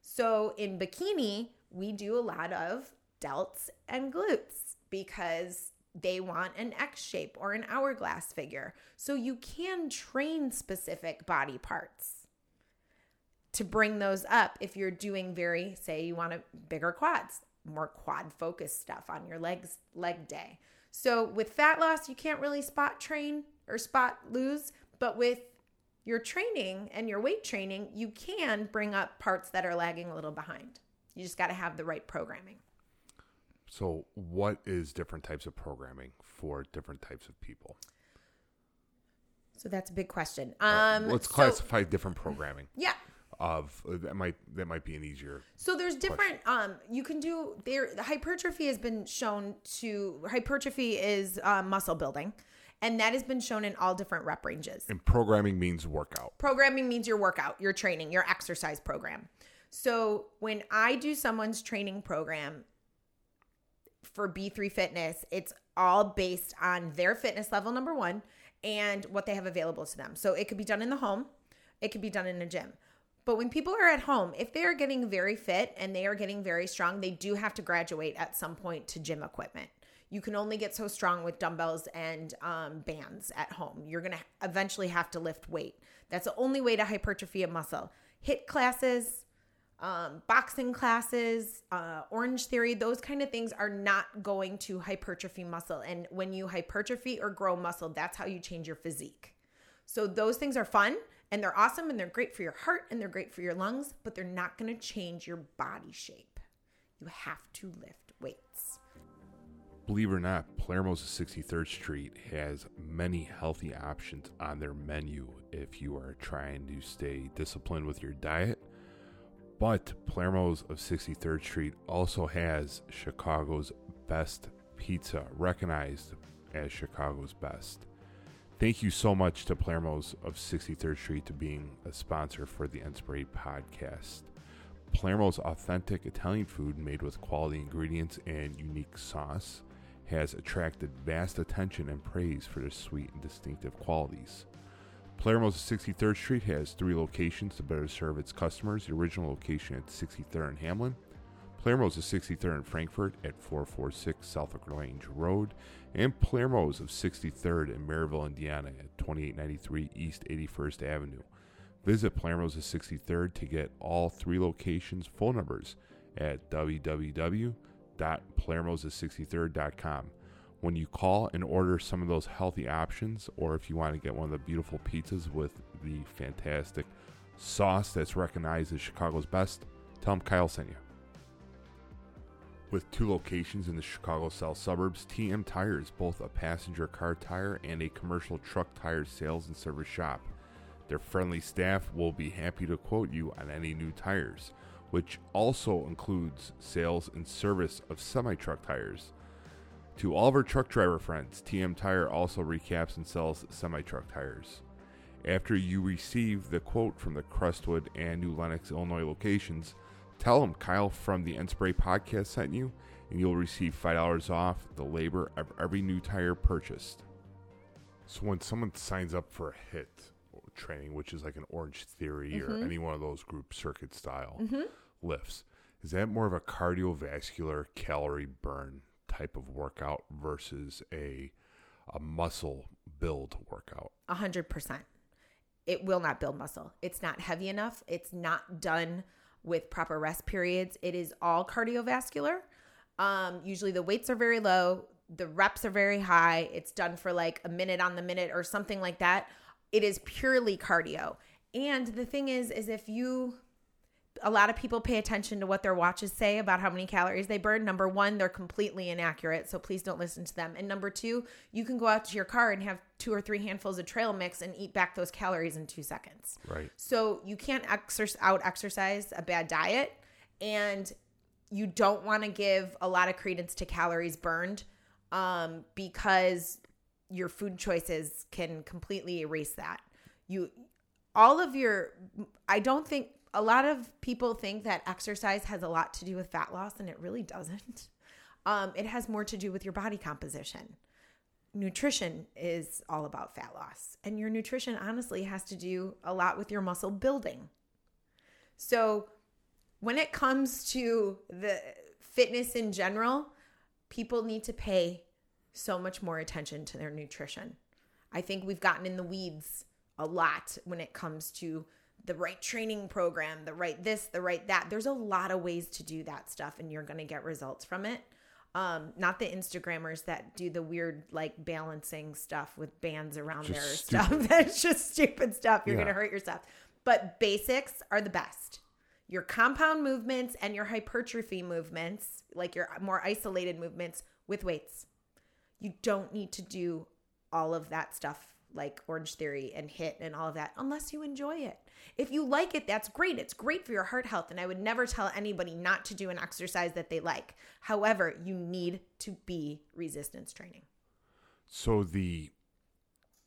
So in bikini, we do a lot of delts and glutes because they want an X shape or an hourglass figure. So you can train specific body parts to bring those up if you're doing very say you want a bigger quads more quad focused stuff on your legs leg day. So with fat loss you can't really spot train or spot lose but with your training and your weight training you can bring up parts that are lagging a little behind. You just got to have the right programming. So, what is different types of programming for different types of people? so that's a big question. Uh, um Let's so- classify different programming. Yeah of uh, that might that might be an easier. So there's different um you can do there the hypertrophy has been shown to hypertrophy is um, muscle building and that has been shown in all different rep ranges. And programming means workout. Programming means your workout, your training, your exercise program. So when I do someone's training program for B3 Fitness, it's all based on their fitness level number 1 and what they have available to them. So it could be done in the home, it could be done in a gym. But when people are at home, if they are getting very fit and they are getting very strong, they do have to graduate at some point to gym equipment. You can only get so strong with dumbbells and um, bands at home. You're going to eventually have to lift weight. That's the only way to hypertrophy a muscle. HIIT classes, um, boxing classes, uh, Orange Theory, those kind of things are not going to hypertrophy muscle. And when you hypertrophy or grow muscle, that's how you change your physique. So those things are fun and they're awesome and they're great for your heart and they're great for your lungs, but they're not going to change your body shape. You have to lift weights. Believe it or not, Palermo's 63rd Street has many healthy options on their menu if you are trying to stay disciplined with your diet. But Palermo's of 63rd Street also has Chicago's best pizza, recognized as Chicago's best. Thank you so much to Palermo's of 63rd Street to being a sponsor for the Inspirate podcast. Palermo's authentic Italian food made with quality ingredients and unique sauce has attracted vast attention and praise for their sweet and distinctive qualities. Palermo's 63rd Street has three locations to better serve its customers. The original location at 63rd and Hamlin. Palermo's of 63rd in Frankfort at 446 South LaGrange Road. And Palermo's of 63rd in Merrillville, Indiana at 2893 East 81st Avenue. Visit Palermo's of 63rd to get all three locations' phone numbers at www.palermo's63rd.com when you call and order some of those healthy options, or if you want to get one of the beautiful pizzas with the fantastic sauce that's recognized as Chicago's best, tell them Kyle sent you. With two locations in the Chicago South suburbs, TM Tires, both a passenger car tire and a commercial truck tire sales and service shop. Their friendly staff will be happy to quote you on any new tires, which also includes sales and service of semi truck tires. To all of our truck driver friends, TM Tire also recaps and sells semi truck tires. After you receive the quote from the Crestwood and New Lenox, Illinois locations, tell them Kyle from the Enspray podcast sent you, and you'll receive $5 off the labor of every new tire purchased. So when someone signs up for a HIIT training, which is like an Orange Theory or mm-hmm. any one of those group circuit style mm-hmm. lifts, is that more of a cardiovascular calorie burn type of workout versus a a muscle build workout? A hundred percent. It will not build muscle. It's not heavy enough. It's not done with proper rest periods. It is all cardiovascular. Um, usually the weights are very low, the reps are very high. It's done for like a minute on the minute or something like that. It is purely cardio. And the thing is, is if you a lot of people pay attention to what their watches say about how many calories they burn. Number one, they're completely inaccurate, so please don't listen to them. And number two, you can go out to your car and have two or three handfuls of trail mix and eat back those calories in two seconds. Right. So you can't exercise out exercise a bad diet, and you don't want to give a lot of credence to calories burned, um, because your food choices can completely erase that. You, all of your, I don't think a lot of people think that exercise has a lot to do with fat loss, and it really doesn't. Um, it has more to do with your body composition. Nutrition is all about fat loss, and your nutrition honestly has to do a lot with your muscle building. So, when it comes to the fitness in general, people need to pay so much more attention to their nutrition. I think we've gotten in the weeds a lot when it comes to the right training program, the right this, the right that. There's a lot of ways to do that stuff and you're going to get results from it. Um, not the Instagrammers that do the weird like balancing stuff with bands around Just their stupid. stuff. That's just stupid stuff. You're Yeah. going to hurt yourself. But basics are the best. Your compound movements and your hypertrophy movements, like your more isolated movements with weights. You don't need to do all of that stuff like Orange Theory and HIIT and all of that unless you enjoy it. If you like it, that's great. It's great for your heart health. And I would never tell anybody not to do an exercise that they like. However, you need to be resistance training. So the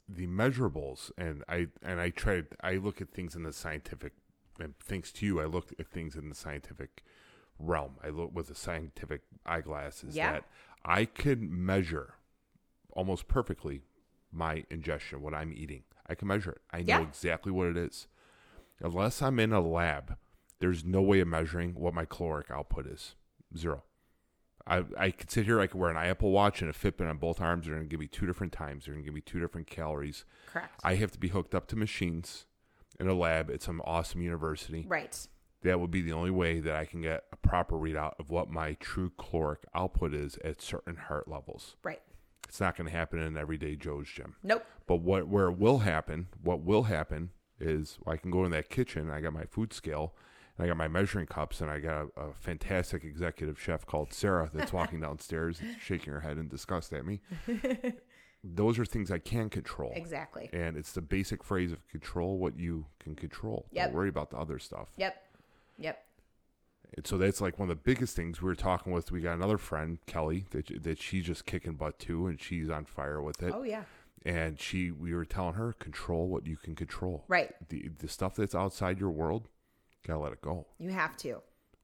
the measurables and I and I tried I look at things in the scientific and thanks to you I look at things in the scientific realm. I look with the scientific eyeglasses Yeah. that I can measure almost perfectly my ingestion, what I'm eating. I can measure it. I know Yeah. exactly what it is. Unless I'm in a lab, there's no way of measuring what my caloric output is. Zero. I, I could sit here, I could wear an Apple Watch and a Fitbit on both arms. They're going to give me two different times. They're going to give me two different calories. Correct. I have to be hooked up to machines in a lab at some awesome university. right. That would be the only way that I can get a proper readout of what my true caloric output is at certain heart levels. Right. It's not going to happen in an everyday Joe's gym. Nope. But what where it will happen, what will happen is I can go in that kitchen. I got my food scale, and I got my measuring cups, and I got a, a fantastic executive chef called Sarah that's walking downstairs, shaking her head in disgust at me. Those are things I can control. Exactly. And it's the basic phrase of control what you can control. Yep. Don't worry about the other stuff. Yep. Yep. And so that's like one of the biggest things we were talking with. We got another friend, Kelly, that that she's just kicking butt too, and she's on fire with it. Oh, yeah. And she, we were telling her, control what you can control. Right. The the stuff that's outside your world, gotta let it go. You have to.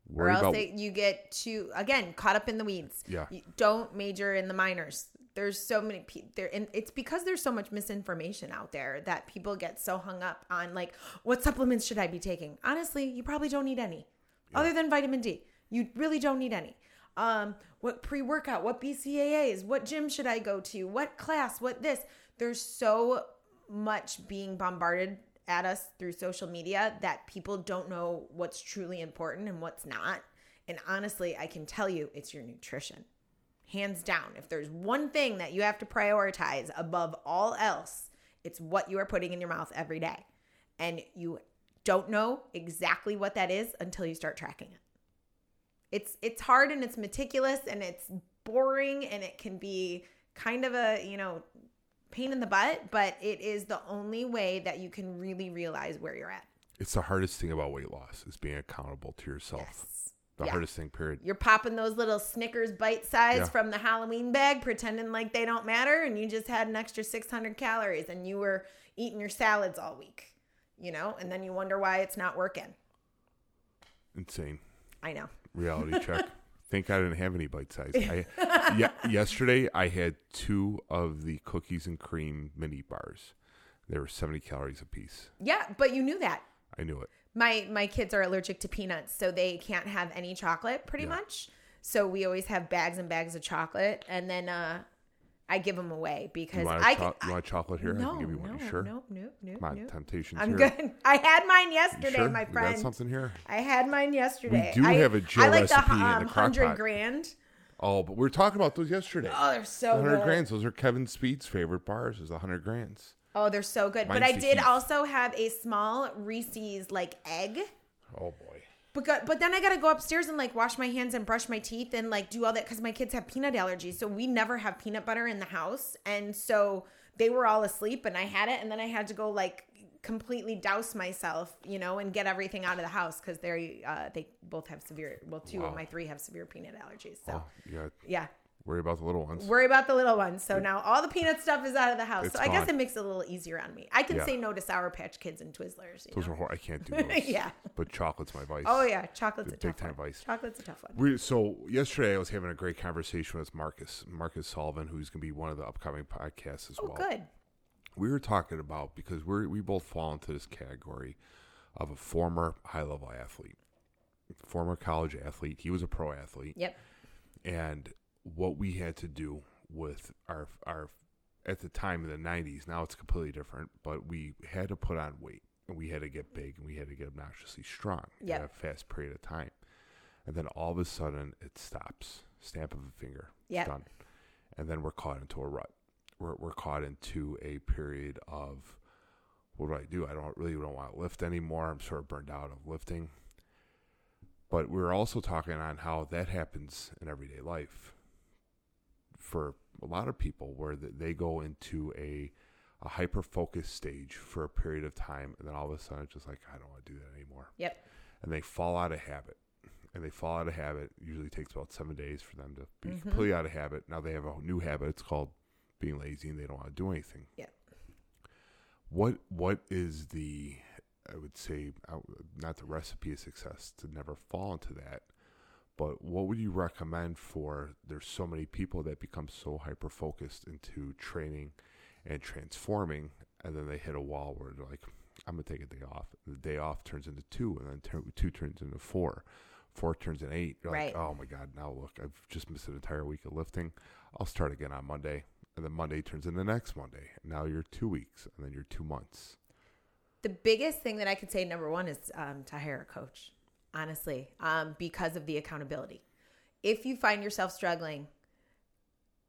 Worry or else about they, you get too, again, caught up in the weeds. Yeah. You don't major in the minors. there's so many people there and it's because there's so much misinformation out there that people get so hung up on like what supplements should i be taking honestly you probably don't need any yeah. other than vitamin d you really don't need any um what pre-workout what bcaas what gym should i go to what class what this there's so much being bombarded at us through social media that people don't know what's truly important and what's not and honestly i can tell you it's your nutrition hands down. If there's one thing that you have to prioritize above all else, it's what you are putting in your mouth every day. And you don't know exactly what that is until you start tracking it. It's it's hard and it's meticulous and it's boring and it can be kind of a, you know, pain in the butt, but it is the only way that you can really realize where you're at. It's the hardest thing about weight loss is being accountable to yourself. Yes the yeah. hardest thing, period. You're popping those little Snickers bite size yeah. from the Halloween bag, pretending like they don't matter, and you just had an extra 600 calories and you were eating your salads all week, you know, and then you wonder why it's not working. Insane. I know. Reality check. Thank God I didn't have any bite size. I, yeah, yesterday I had two of the cookies and cream mini bars. They were 70 calories a piece. Yeah, but you knew that. I knew it my my kids are allergic to peanuts, so they can't have any chocolate pretty yeah. much. So we always have bags and bags of chocolate, and then uh, I give them away because I cho- can. You want chocolate here? No, I can give you one. No, sure. No, no, no. On, no. temptations. I'm here. good. I had mine yesterday, sure? my friend. You got something here? I had mine yesterday. We do I, have a Joe I like recipe the, um, in the hundred grand. Oh, but we were talking about those yesterday. Oh, they're so the hundred good. grands. Those are Kevin Speed's favorite bars. Is the hundred grands. Oh, they're so good. Mine's but I did Heath. also have a small Reese's like egg. Oh boy. But go, but then I gotta go upstairs and like wash my hands and brush my teeth and like do all that because my kids have peanut allergies. So we never have peanut butter in the house, and so they were all asleep and I had it, and then I had to go like completely douse myself, you know, and get everything out of the house because they uh, they both have severe. Well, two Wow. of my three have severe peanut allergies. So Oh, got yeah, worry about the little ones. worry about the little ones. So now all the peanut stuff is out of the house. It's so I guess it makes it a little easier on me. I can Yeah. say no to Sour Patch Kids and Twizzlers. You Those know? are hor- I can't do those. yeah. But chocolate's my vice. Oh yeah, chocolate's a Big tough time one. vice. Chocolate's a tough one. We, so yesterday I was having a great conversation with Marcus, Marcus Sullivan, who's going to be one of the upcoming podcasts as Oh, well. good. We were talking about because we are we both fall into this category of a former high level athlete, former college athlete. He was a pro athlete, Yep. and what we had to do with our our at the time in the 90s now it's completely different but we had to put on weight and we had to get big and we had to get obnoxiously strong Yep. in a fast period of time. And then all of a sudden it stops. Stamp of a finger. Yep. done. And then we're caught into a rut. We're, we're caught into a period of what do i do? I don't really don't want to lift anymore. I'm sort of burned out of lifting. But we we're also talking on how that happens in everyday life for a lot of people where they go into a a hyper focused stage for a period of time and then all of a sudden it's just like I don't want to do that anymore. Yep. And they fall out of habit. And they fall out of habit. Usually takes about seven days for them to be Mhm. completely out of habit. Now they have a new habit. It's called being lazy and they don't want to do anything. Yep. What what is the I would say uh, not the recipe of success to never fall into that, but what would you recommend for there's so many people that become so hyper focused into training and transforming and then they hit a wall where they're like i'm gonna take a day off. The day off turns into two and then two turns into four. Four turns into eight. You're Right. like oh my god now look i've just missed an entire week of lifting. I'll start again on monday. And then monday turns into next monday. And now you're two weeks and then you're two months. The biggest thing that I could say, number one, is um, to hire a coach, honestly, um, because of the accountability. If you find yourself struggling,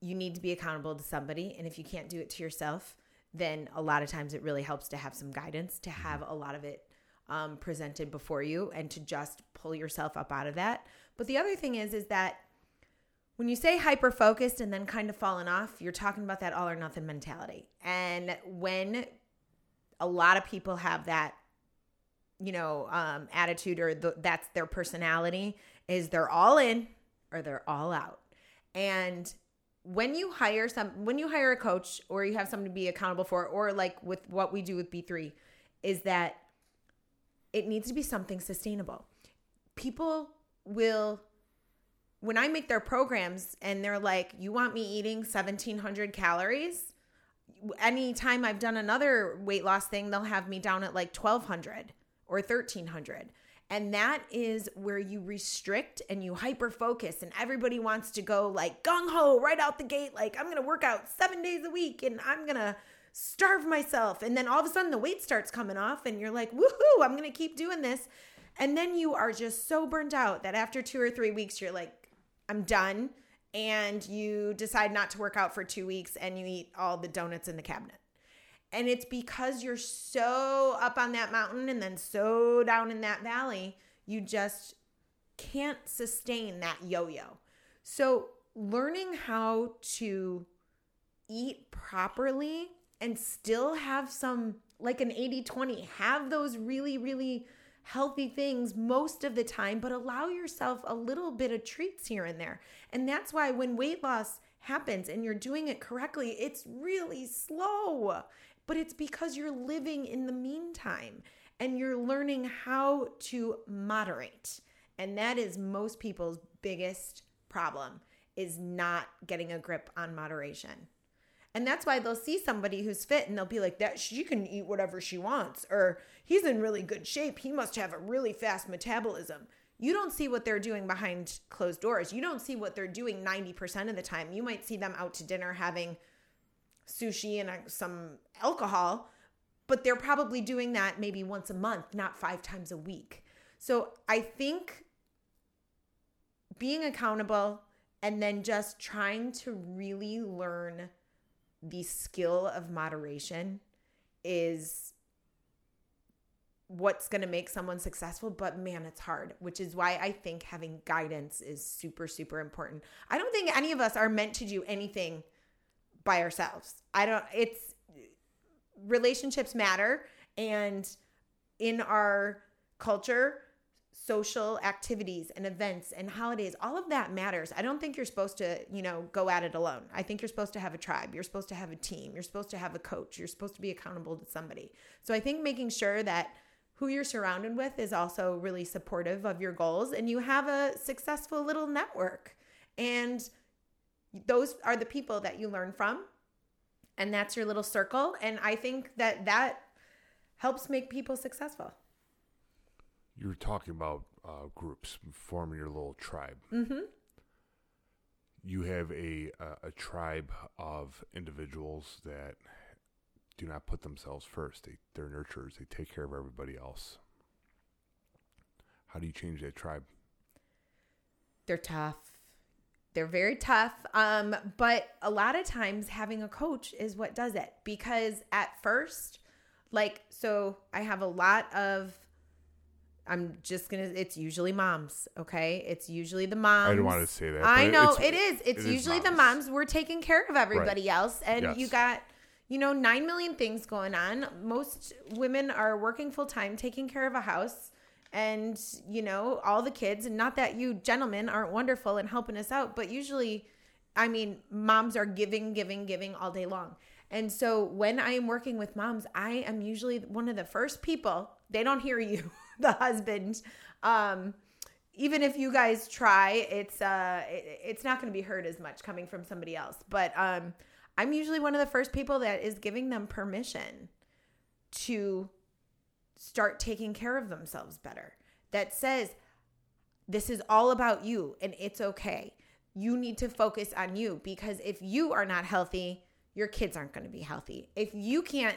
you need to be accountable to somebody. And if you can't do it to yourself, then a lot of times it really helps to have some guidance, to have a lot of it um, presented before you and to just pull yourself up out of that. But the other thing is, is that when you say hyper focused and then kind of falling off, you're talking about that all or nothing mentality. And when a lot of people have that, you know, um, attitude or the, that's their personality, is they're all in or they're all out. And when you hire some, when you hire a coach or you have someone to be accountable for, or like with what we do with B3, is that it needs to be something sustainable. People will when I make their programs and they're like, you want me eating 1700 calories? Anytime I've done another weight loss thing, they'll have me down at like 1200 or 1300. And that is where you restrict and you hyper focus, and everybody wants to go like gung ho right out the gate. Like, I'm to work out seven days a week and I'm to starve myself. And then all of a sudden the weight starts coming off, and you're like, woohoo, I'm to keep doing this. And then you are just so burnt out that after two or three weeks, you're like, I'm done. And you decide not to work out for two weeks and you eat all the donuts in the cabinet. And it's because you're so up on that mountain and then so down in that valley, you just can't sustain that yo yo. So, learning how to eat properly and still have some, like an 80 20, have those really, really healthy things most of the time, but allow yourself a little bit of treats here and there. And that's why when weight loss happens and you're doing it correctly, it's really slow. But it's because you're living in the meantime and you're learning how to moderate. And that is most people's biggest problem is not getting a grip on moderation. And that's why they'll see somebody who's fit and they'll be like, that she can eat whatever she wants, or he's in really good shape. He must have a really fast metabolism. You don't see what they're doing behind closed doors. You don't see what they're doing 90% of the time. You might see them out to dinner having sushi and uh, some alcohol, but they're probably doing that maybe once a month, not five times a week. So I think being accountable and then just trying to really learn the skill of moderation is what's going to make someone successful but man it's hard which is why i think having guidance is super super important i don't think any of us are meant to do anything by ourselves. I don't it's relationships matter. And in our culture social activities and events and holidays all of that matters. I don't think you're supposed to you know go at it alone. I think you're supposed to have a tribe. You're supposed to have a team. You're supposed to have a coach. You're supposed to be accountable to somebody. So i think making sure that who you're surrounded with is also really supportive of your goals. And you have a successful little network. And those are the people that you learn from and that's your little circle and i think that that helps make people successful you're talking about uh, groups forming your little tribe. mm-hmm You have a, a a tribe of individuals that do not put themselves first. They they're nurturers. They take care of everybody else. How do you change that tribe? they're tough they're very tough um but a lot of times having a coach is what does it. Because at first like so i have a lot of i'm just gonna it's usually moms okay? It's usually the moms I didn't want to say that. i know it is. It's it is usually the moms. we're taking care of everybody else and Yes. you got you know 9 million things going on. Most women are working full time taking care of a house and you know all the kids and not that you gentlemen aren't wonderful and helping us out but usually i mean moms are giving giving giving all day long. And so when i am working with moms i am usually one of the first people they don't hear you the husband um even if you guys try it's uh it, it's not going to be heard as much coming from somebody else. But um i'm usually one of the first people that is giving them permission to start taking care of themselves better. That says, this is all about you and it's okay. You need to focus on you because if you are not healthy, your kids aren't going to be healthy. If you can't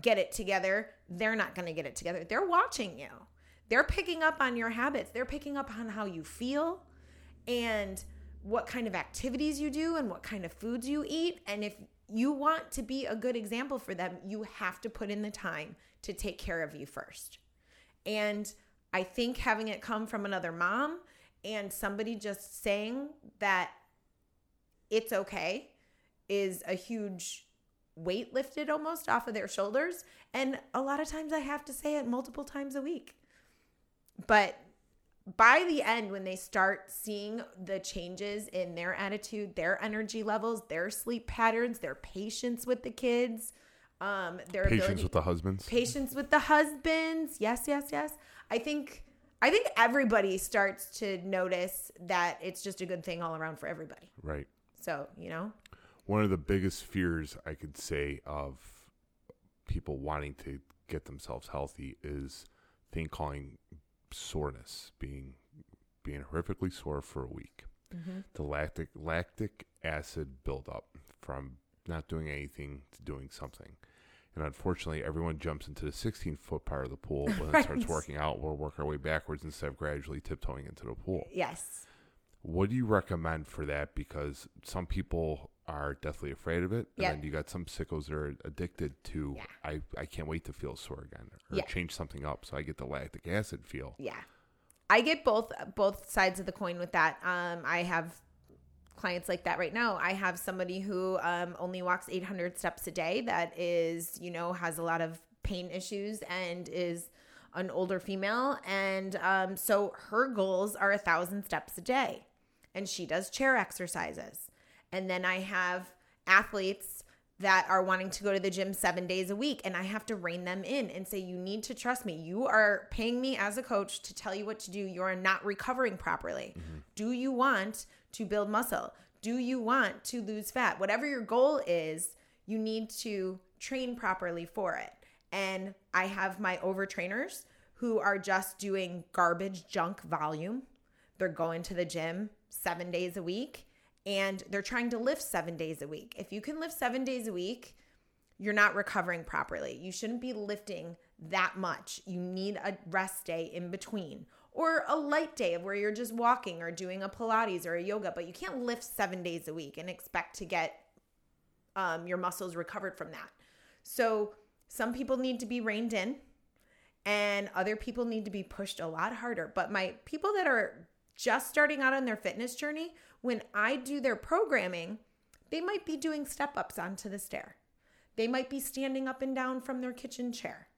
get it together, they're not going to get it together. They're watching you. They're picking up on your habits. They're picking up on how you feel and what kind of activities you do and what kind of foods you eat. And if you want to be a good example for them, you have to put in the time to take care of you first. And I think having it come from another mom and somebody just saying that it's okay is a huge weight lifted almost off of their shoulders. And a lot of times I have to say it multiple times a week. But by the end, when they start seeing the changes in their attitude, their energy levels, their sleep patterns, their patience with the kids, um, their Patience ability, with the husbands. patience with the husbands. Yes, yes, yes. I think I think everybody starts to notice that it's just a good thing all around for everybody. Right. So, you know, One of the biggest fears I could say of people wanting to get themselves healthy is thing calling soreness, being being horrifically sore for a week. The lactic lactic acid buildup from not doing anything to doing something. And unfortunately, everyone jumps into the 16 foot part of the pool when it starts working out. We'll work our way backwards instead of gradually tiptoeing into the pool. yes. What do you recommend for that? Because some people are deathly afraid of it, and Yep. then you got some sickos that are addicted to. Yeah. I I can't wait to feel sore again, or Yeah. change something up so I get the lactic acid feel. Yeah. I get both both sides of the coin with that. Um, I have clients like that right now. I have somebody who um, only walks 800 steps a day that is, you know, has a lot of pain issues and is an older female. And um, so her goals are a thousand steps a day. And she does chair exercises. And then I have athletes that are wanting to go to the gym seven days a week and I have to rein them in and say, you need to trust me. You are paying me as a coach to tell you what to do. You're not recovering properly. Do you want to build muscle? Do you want to lose fat? Whatever your goal is, you need to train properly for it. And I have my overtrainers who are just doing garbage junk volume. They're going to the gym seven days a week and they're trying to lift seven days a week. If you can lift seven days a week, you're not recovering properly. You shouldn't be lifting that much. You need a rest day in between or a light day of where you're just walking or doing a Pilates or a yoga, but you can't lift seven days a week and expect to get um, your muscles recovered from that. So some people need to be reined in and other people need to be pushed a lot harder. But my people that are just starting out on their fitness journey, when I do their programming, they might be doing step ups onto the stair. They might be standing up and down from their kitchen chair.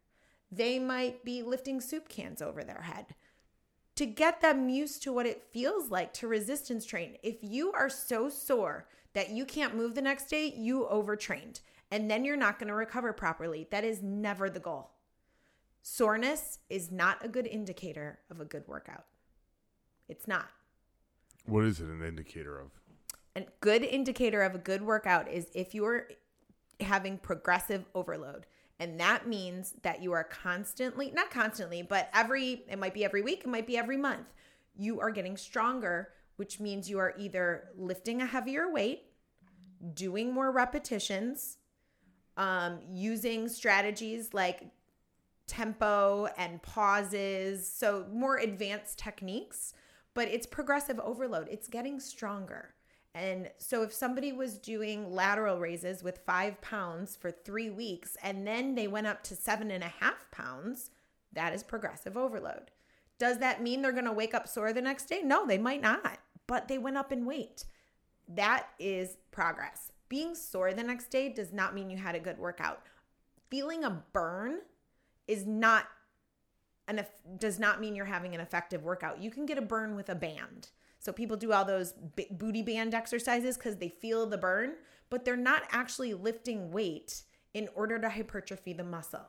They might be lifting soup cans over their head to get them used to what it feels like to resistance train. If you are so sore that you can't move the next day, you overtrained and then you're not going to recover properly. That is never the goal. Soreness is not a good indicator of a good workout. It's not. What is it an indicator of? A good indicator of a good workout is if you're having progressive overload. And that means that you are constantly, not constantly, but every, it might be every week, it might be every month, you are getting stronger, which means you are either lifting a heavier weight, doing more repetitions, um, using strategies like tempo and pauses. So, more advanced techniques, but it's progressive overload. It's getting stronger. And so, if somebody was doing lateral raises with five pounds for three weeks and then they went up to seven and a half pounds, that is progressive overload. Does that mean they're going to wake up sore the next day? No, they might not, but they went up in weight. That is progress. Being sore the next day does not mean you had a good workout. Feeling a burn is not an does not mean you're having an effective workout. You can get a burn with a band. So people do all those b- booty band exercises cuz they feel the burn, but they're not actually lifting weight in order to hypertrophy the muscle.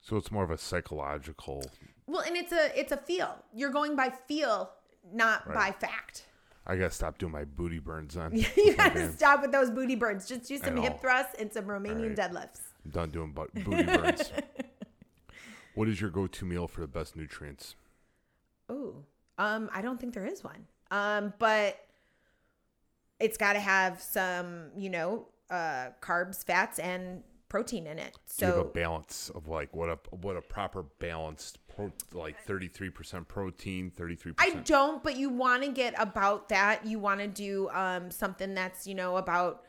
So it's more of a psychological. Well, and it's a it's a feel. You're going by feel, not by fact. I gotta stop doing my booty burns on. you gotta stop with those booty burns. Just do some hip thrusts and some Romanian right. deadlifts. I'm done doing bu- booty burns. what is your go-to meal for the best nutrients? Ooh, um, I don't think there is one. Um, but it's got to have some, you know, uh, carbs, fats, and protein in it. So you have a balance of like what a what a proper balanced pro, like 33% protein, 33% I don't, but you want to get about that. You want to do um, something that's, you know, about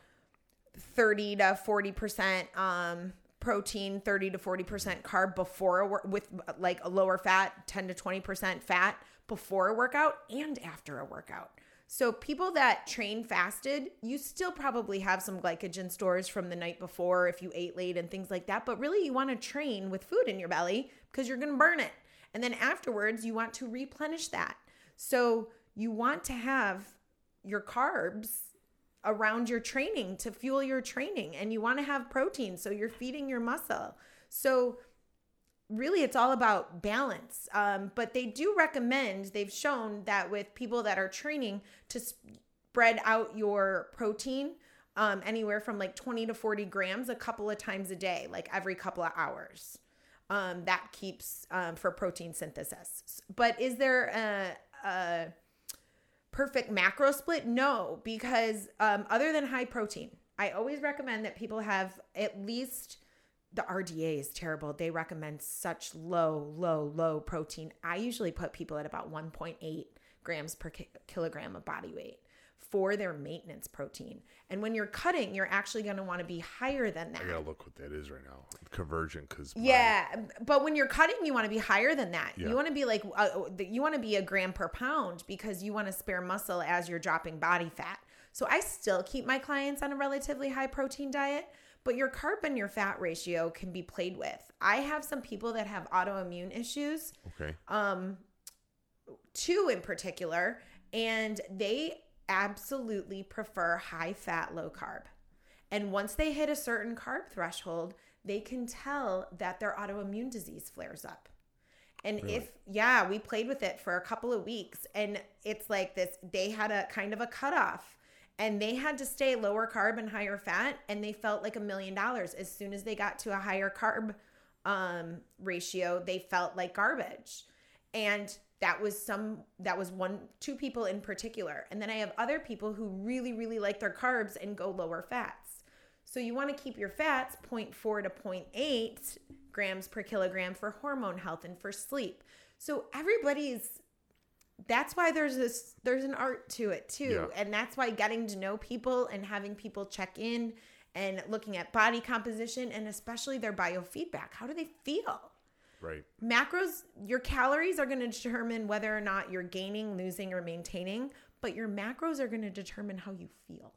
30 to 40% um, protein, 30 to 40% carb before a with like a lower fat, 10 to 20% fat before a workout and after a workout. So people that train fasted, you still probably have some glycogen stores from the night before if you ate late and things like that, but really you want to train with food in your belly because you're going to burn it. And then afterwards you want to replenish that. So you want to have your carbs around your training to fuel your training and you want to have protein so you're feeding your muscle. So really it's all about balance. Um, but they do recommend, they've shown that with people that are training to spread out your protein um, anywhere from like 20 to 40 grams a couple of times a day, like every couple of hours. Um, that keeps um, for protein synthesis. But is there a, a perfect macro split? No, because um, other than high protein, I always recommend that people have at least the RDA is terrible. They recommend such low, low, low protein. I usually put people at about 1.8 grams per ki- kilogram of body weight for their maintenance protein. And when you're cutting, you're actually going to want to be higher than that. I gotta look what that is right now. Conversion, because Yeah, but when you're cutting, you want to be higher than that. Yeah. You want to be like uh, you want to be a gram per pound because you want to spare muscle as you're dropping body fat. So I still keep my clients on a relatively high protein diet, but your carb and your fat ratio can be played with. I have some people that have autoimmune issues, okay, um, two in particular, and they absolutely prefer high fat, low carb. And once they hit a certain carb threshold, they can tell that their autoimmune disease flares up. And Really? if, yeah, we played with it for a couple of weeks and it's like this, they had a kind of a cutoff and they had to stay lower carb and higher fat and they felt like a million dollars. As soon as they got to a higher carb um, ratio, they felt like garbage. And that was some, that was one, two people in particular. And then I have other people who really, really like their carbs and go lower fats. So you want to keep your fats 0.4 to 0.8 grams per kilogram for hormone health and for sleep. So everybody's that's why there's this there's an art to it too. Yeah. And that's why getting to know people and having people check in and looking at body composition and especially their biofeedback. How do they feel? right. Macros, your calories are going to determine whether or not you're gaining, losing, or maintaining, but your macros are going to determine how you feel.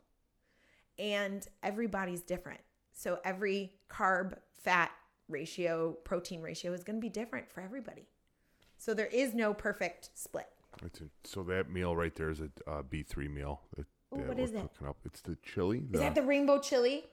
And everybody's different. So every carb, fat ratio, protein ratio is going to be different for everybody. So there is no perfect split. It's a, so that meal right there is a uh, B three meal. That, Ooh, that what we're is it? cooking up. It's the chili. Is that the rainbow chili?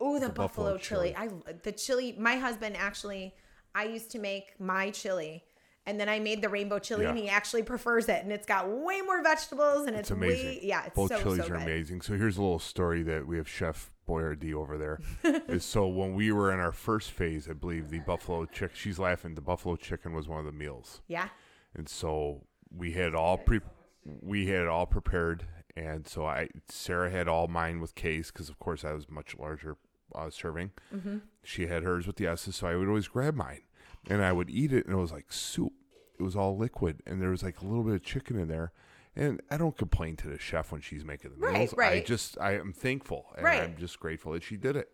Oh, the, The buffalo, buffalo chili. chili. I the chili. My husband actually, I used to make my chili, and then I made the rainbow chili, Yeah. and he actually prefers it, and it's got way more vegetables, and it's, It's amazing. way yeah, it's Both so chilies so are good. amazing. So here's a little story that we have Chef Boyardee over there. is so when we were in our first phase, I believe the buffalo chick. She's laughing. The buffalo chicken was one of the meals, Yeah, and so we had all pre. We had all prepared, and so I Sarah had all mine with case because of course I was much larger uh, serving. Mm-hmm. She had hers with the S's, so I would always grab mine, and I would eat it, and it was like soup. It was all liquid, and there was like a little bit of chicken in there. And I don't complain to the chef when she's making the Right, meals. I just I am thankful, and Right. I'm just grateful that she did it.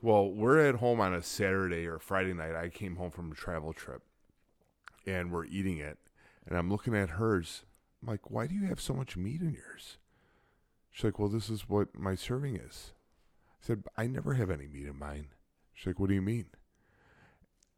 Well, we're at home on a Saturday or Friday night. I came home from a travel trip, and we're eating it, and I'm looking at hers. I'm like, "Why do you have so much meat in yours?" She's like, "Well, this is what my serving is." I said, "I never have any meat in mine." She's like, "What do you mean?"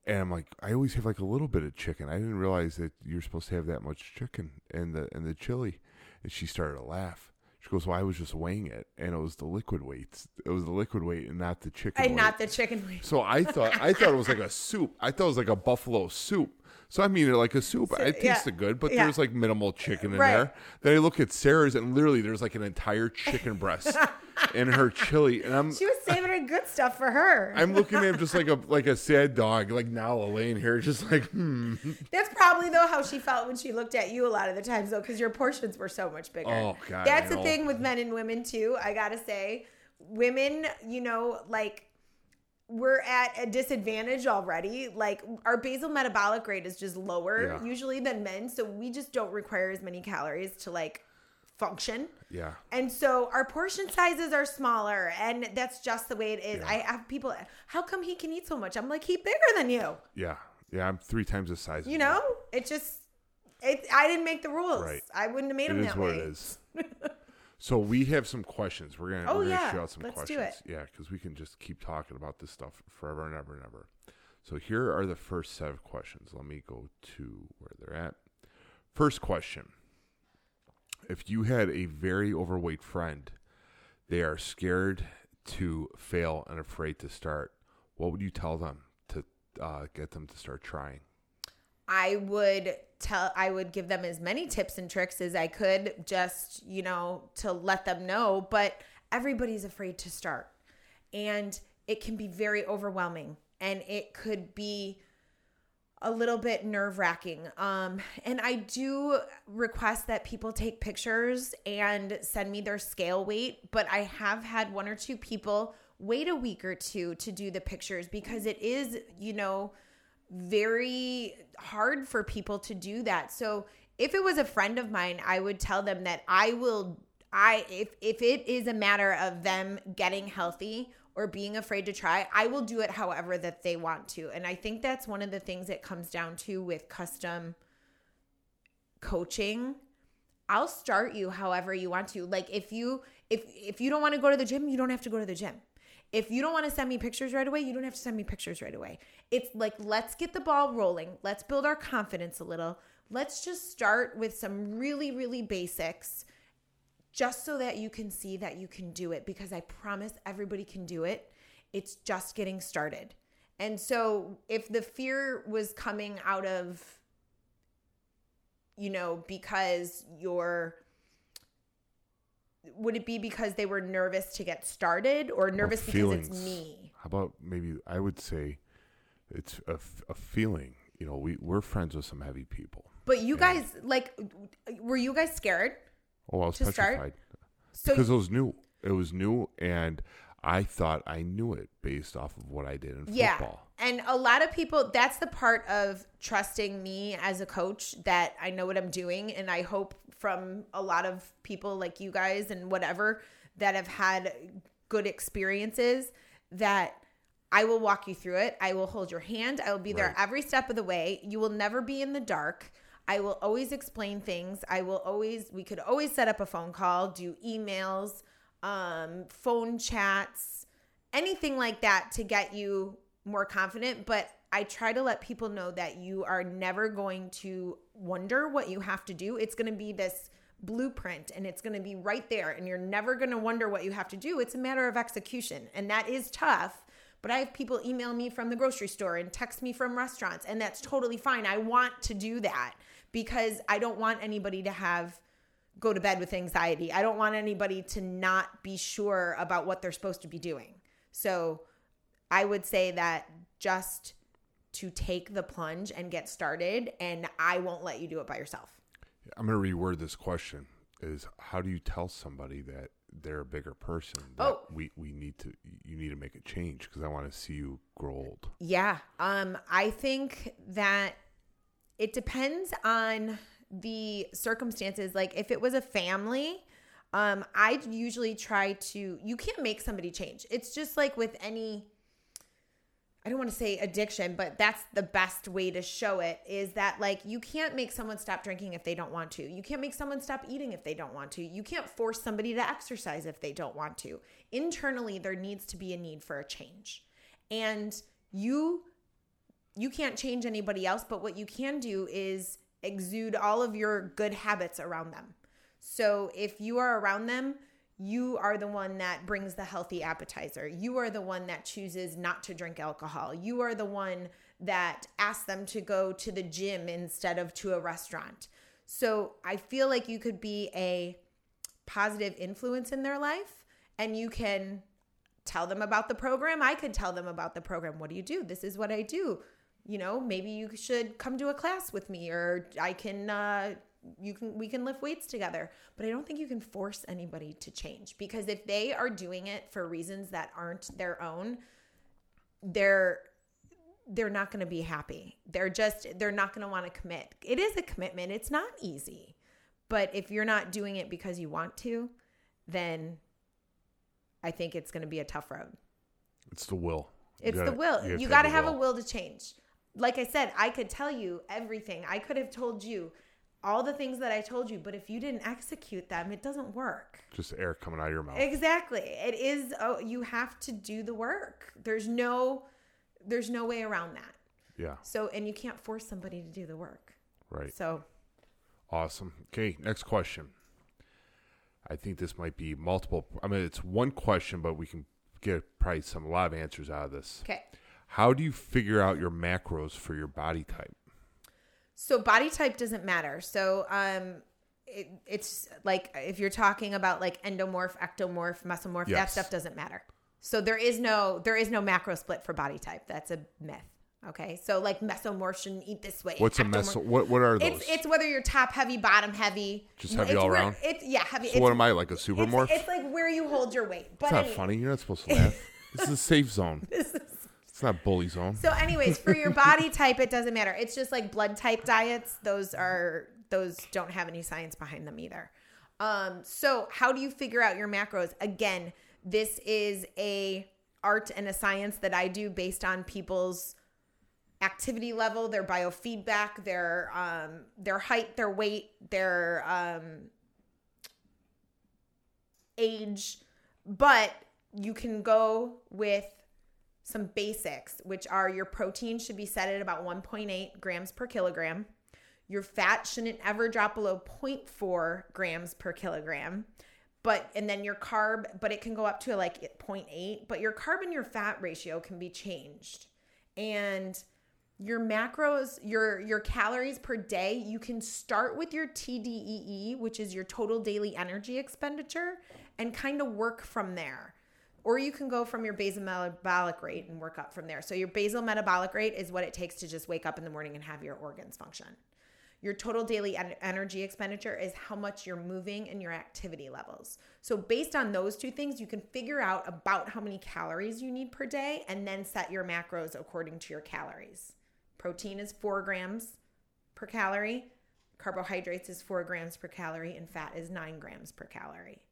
And I'm like, "I always have like a little bit of chicken. I didn't realize that you're supposed to have that much chicken and the in the chili." And she started to laugh. She goes, "Well, I was just weighing it, and it was the liquid weight. It was the liquid weight, and not the chicken." and weight. not the chicken wing. So I thought I thought it was like a soup. I thought it was like a buffalo soup. So I mean it like a soup. It yeah. tasted good, but Yeah. there's like minimal chicken in Right. there. Then I look at Sarah's and literally there's like an entire chicken breast in her chili, and I'm She was saving her good stuff for her. I'm looking at him just like a like a sad dog, like now laying here, just like hmm. That's probably though how she felt when she looked at you a lot of the times though, because your portions were so much bigger. Oh, God, That's the thing with men and women too. I gotta say, women, you know, like we're at a disadvantage already. Like our basal metabolic rate is just lower Yeah. usually than men, so we just don't require as many calories to like function. Yeah. And so our portion sizes are smaller, and that's just the way it is. Yeah. I have people, how come he can eat so much? I'm like, he bigger than you. Yeah. Yeah. I'm three times the size. You know, it just it. I didn't make the rules. Right. I wouldn't have made It them is that what way. it is. so we have some questions. We're gonna Oh, we're gonna shoot out some Let's questions. Yeah, because we can just keep talking about this stuff forever and ever and ever. So here are the first set of questions. Let me go to where they're at. First question: If you had a very overweight friend, they are scared to fail and afraid to start. What would you tell them to uh, get them to start trying? I would tell I would give them as many tips and tricks as I could just, you know, to let them know, but everybody's afraid to start. And it can be very overwhelming and it could be a little bit nerve wracking. Um, and I do request that people take pictures and send me their scale weight, but I have had one or two people wait a week or two to do the pictures because it is, you know, very hard for people to do that. So if it was a friend of mine, I would tell them that I will I if if it is a matter of them getting healthy or being afraid to try, I will do it however that they want to. And I think that's one of the things that comes down to with custom coaching. I'll start you however you want to. Like if you if if you don't want to go to the gym, you don't have to go to the gym. If you don't want to send me pictures right away, you don't have to send me pictures right away. It's like, let's get the ball rolling. Let's build our confidence a little. Let's just start with some really, really basics just so that you can see that you can do it because I promise everybody can do it. It's just getting started. And so if the fear was coming out of, you know, because you're would it be because they were nervous to get started or nervous because it's me? How about maybe I would say it's a, a feeling. You know, we we're friends with some heavy people. But you guys, like, were you guys scared? Oh, I was To start? petrified So because it was new. It was new, and I thought I knew it based off of what I did in yeah, football. and a lot of people. That's the part of trusting me as a coach that I know what I'm doing, and I hope from a lot of people like you guys and whatever that have had good experiences that I will walk you through it. I will hold your hand. I will be there every step of the way. You will never be in the dark. I will always explain things. I will always, we could always set up a phone call, do emails, um, phone chats, anything like that to get you more confident. But I try to let people know that you are never going to wonder what you have to do. It's going to be this blueprint and it's going to be right there and you're never going to wonder what you have to do. It's a matter of execution and that is tough. But I have people email me from the grocery store and text me from restaurants and that's totally fine. I want to do that because I don't want anybody to have go to bed with anxiety. I don't want anybody to not be sure about what they're supposed to be doing. So I would say that just to take the plunge and get started, and I won't let you do it by yourself. I'm going to reword this question: Is how do you tell somebody that they're a bigger person? That Oh. we we need to you need to make a change because I want to see you grow old. Yeah. Um, I think that it depends on the circumstances. Like if it was a family, um, I usually try to you can't make somebody change. It's just like with any I don't want to say addiction, but that's the best way to show it is that like you can't make someone stop drinking if they don't want to. You can't make someone stop eating if they don't want to. You can't force somebody to exercise if they don't want to. Internally there needs to be a need for a change. And you you can't change anybody else, but what you can do is exude all of your good habits around them. So if you are around them, you are the one that brings the healthy appetizer. You are the one that chooses not to drink alcohol. You are the one that asks them to go to the gym instead of to a restaurant. So I feel like you could be a positive influence in their life and you can tell them about the program. I could tell them about the program. What do you do? This is what I do. You know, maybe you should come to a class with me or I can uh you can we can lift weights together. But I don't think you can force anybody to change because if they are doing it for reasons that aren't their own, they're they're not going to be happy. They're just they're not going to want to commit. It is a commitment. It's not easy. But if you're not doing it because you want to, then I think it's going to be a tough road. It's the will. You It's gotta- the will. You, got to have a will to change. Like I said, I could tell you everything. I could have told you all the things that I told you, but if you didn't execute them, it doesn't work. Just air coming out of your mouth. Exactly. It is oh, you have to do the work. There's no there's no way around that. yeah, So and you can't force somebody to do the work. right. So Awesome. Okay, next question. I think this might be multiple. I mean, it's one question, but we can get probably some a lot of answers out of this. okay. How do you figure out your macros for your body type? So body type doesn't matter. So um it, it's like if you're talking about like endomorph, ectomorph, mesomorph, that Yes. stuff doesn't matter. So there is no there is no macro split for body type. That's a myth. Okay. So like mesomorph shouldn't eat this way. What's a ectomorph- mess? What what are those? It's it's whether you're top heavy, bottom heavy. Just heavy It's all where- around? It's yeah, heavy. so it's, what am I like a it's, supermorph? it's like where you hold your weight. But It's not anyway, funny. You're not supposed to laugh. this is a safe zone. It's not bully zone. So, anyways, for your body type, it doesn't matter. It's just like blood type diets. Those are those don't have any science behind them either. Um, so how do you figure out your macros? Again, this is a art and a science that I do based on people's activity level, their biofeedback, their um, their height, their weight, their um, age. But you can go with some basics, which are your protein should be set at about 1.8 grams per kilogram. Your fat shouldn't ever drop below 0.4 grams per kilogram. But, and then your carb, but it can go up to like 0.8, but your carb and your fat ratio can be changed. And your macros, your your calories per day, you can start with your TDEE, which is your total daily energy expenditure, and kind of work from there. Or you can go from your basal metabolic rate and work up from there. So your basal metabolic rate is what it takes to just wake up in the morning and have your organs function. Your total daily en- energy expenditure is how much you're moving and your activity levels. So, based on those two things, you can figure out about how many calories you need per day and then set your macros according to your calories. Protein is four grams per calorie, carbohydrates is four grams per calorie, and fat is nine grams per calorie.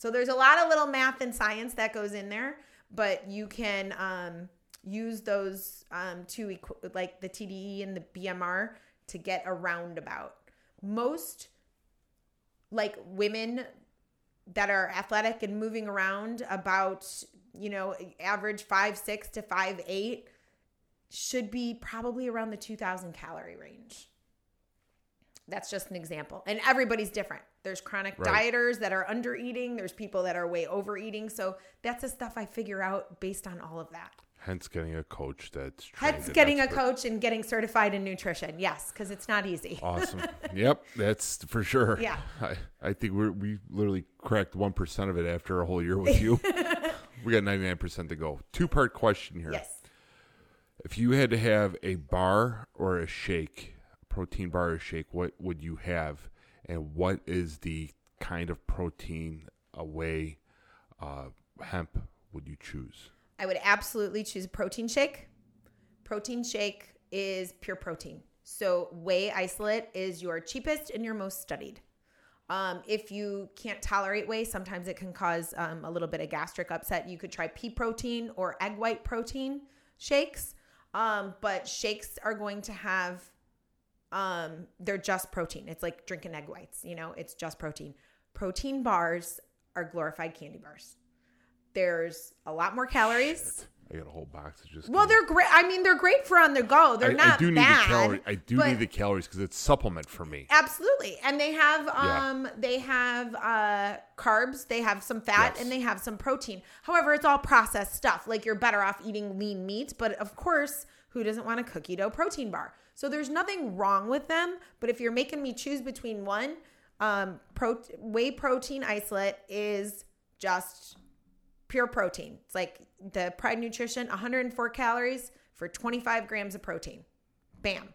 So, there's a lot of little math and science that goes in there, but you can um, use those um, to equ- like the TDE and the BMR to get a roundabout. Most like women that are athletic and moving around about, you know, average five, six to five, eight should be probably around the 2000 calorie range. That's just an example. And everybody's different. There's chronic Right. dieters that are under eating, there's people that are way overeating. So that's the stuff I figure out based on all of that. Hence, getting a coach that's Hence, getting a coach and getting certified in nutrition. Yes, because it's not easy. Awesome. yep, that's for sure. Yeah. I, I think we we literally cracked one percent of it after a whole year with you. we got ninety nine percent to go. Two part question here. Yes. If you had to have a bar or a shake, protein bar or shake, what would you have? And what is the kind of protein whey uh, hemp would you choose? I would absolutely choose a protein shake. Protein shake is pure protein. So, whey isolate is your cheapest and your most studied. Um, if you can't tolerate whey, sometimes it can cause um, a little bit of gastric upset. You could try pea protein or egg white protein shakes. Um, but shakes are going to have, um, they're just protein. It's like drinking egg whites, you know, it's just protein. Protein bars are glorified candy bars. There's a lot more calories. I got a whole box of just. Well, candy. they're great. I mean, they're great for on the go. They're I, not I do need bad. the calories. I do need the calories because it's supplement for me. Absolutely. And they have Yeah. um they have uh carbs, they have some fat Yes. and they have some protein. However, it's all processed stuff. Like you're better off eating lean meat, but of course, who doesn't want a cookie dough protein bar? So there's nothing wrong with them, but if you're making me choose between one, um pro- whey protein isolate is just pure protein. It's like the Pride Nutrition 104 calories for 25 grams of protein. Bam.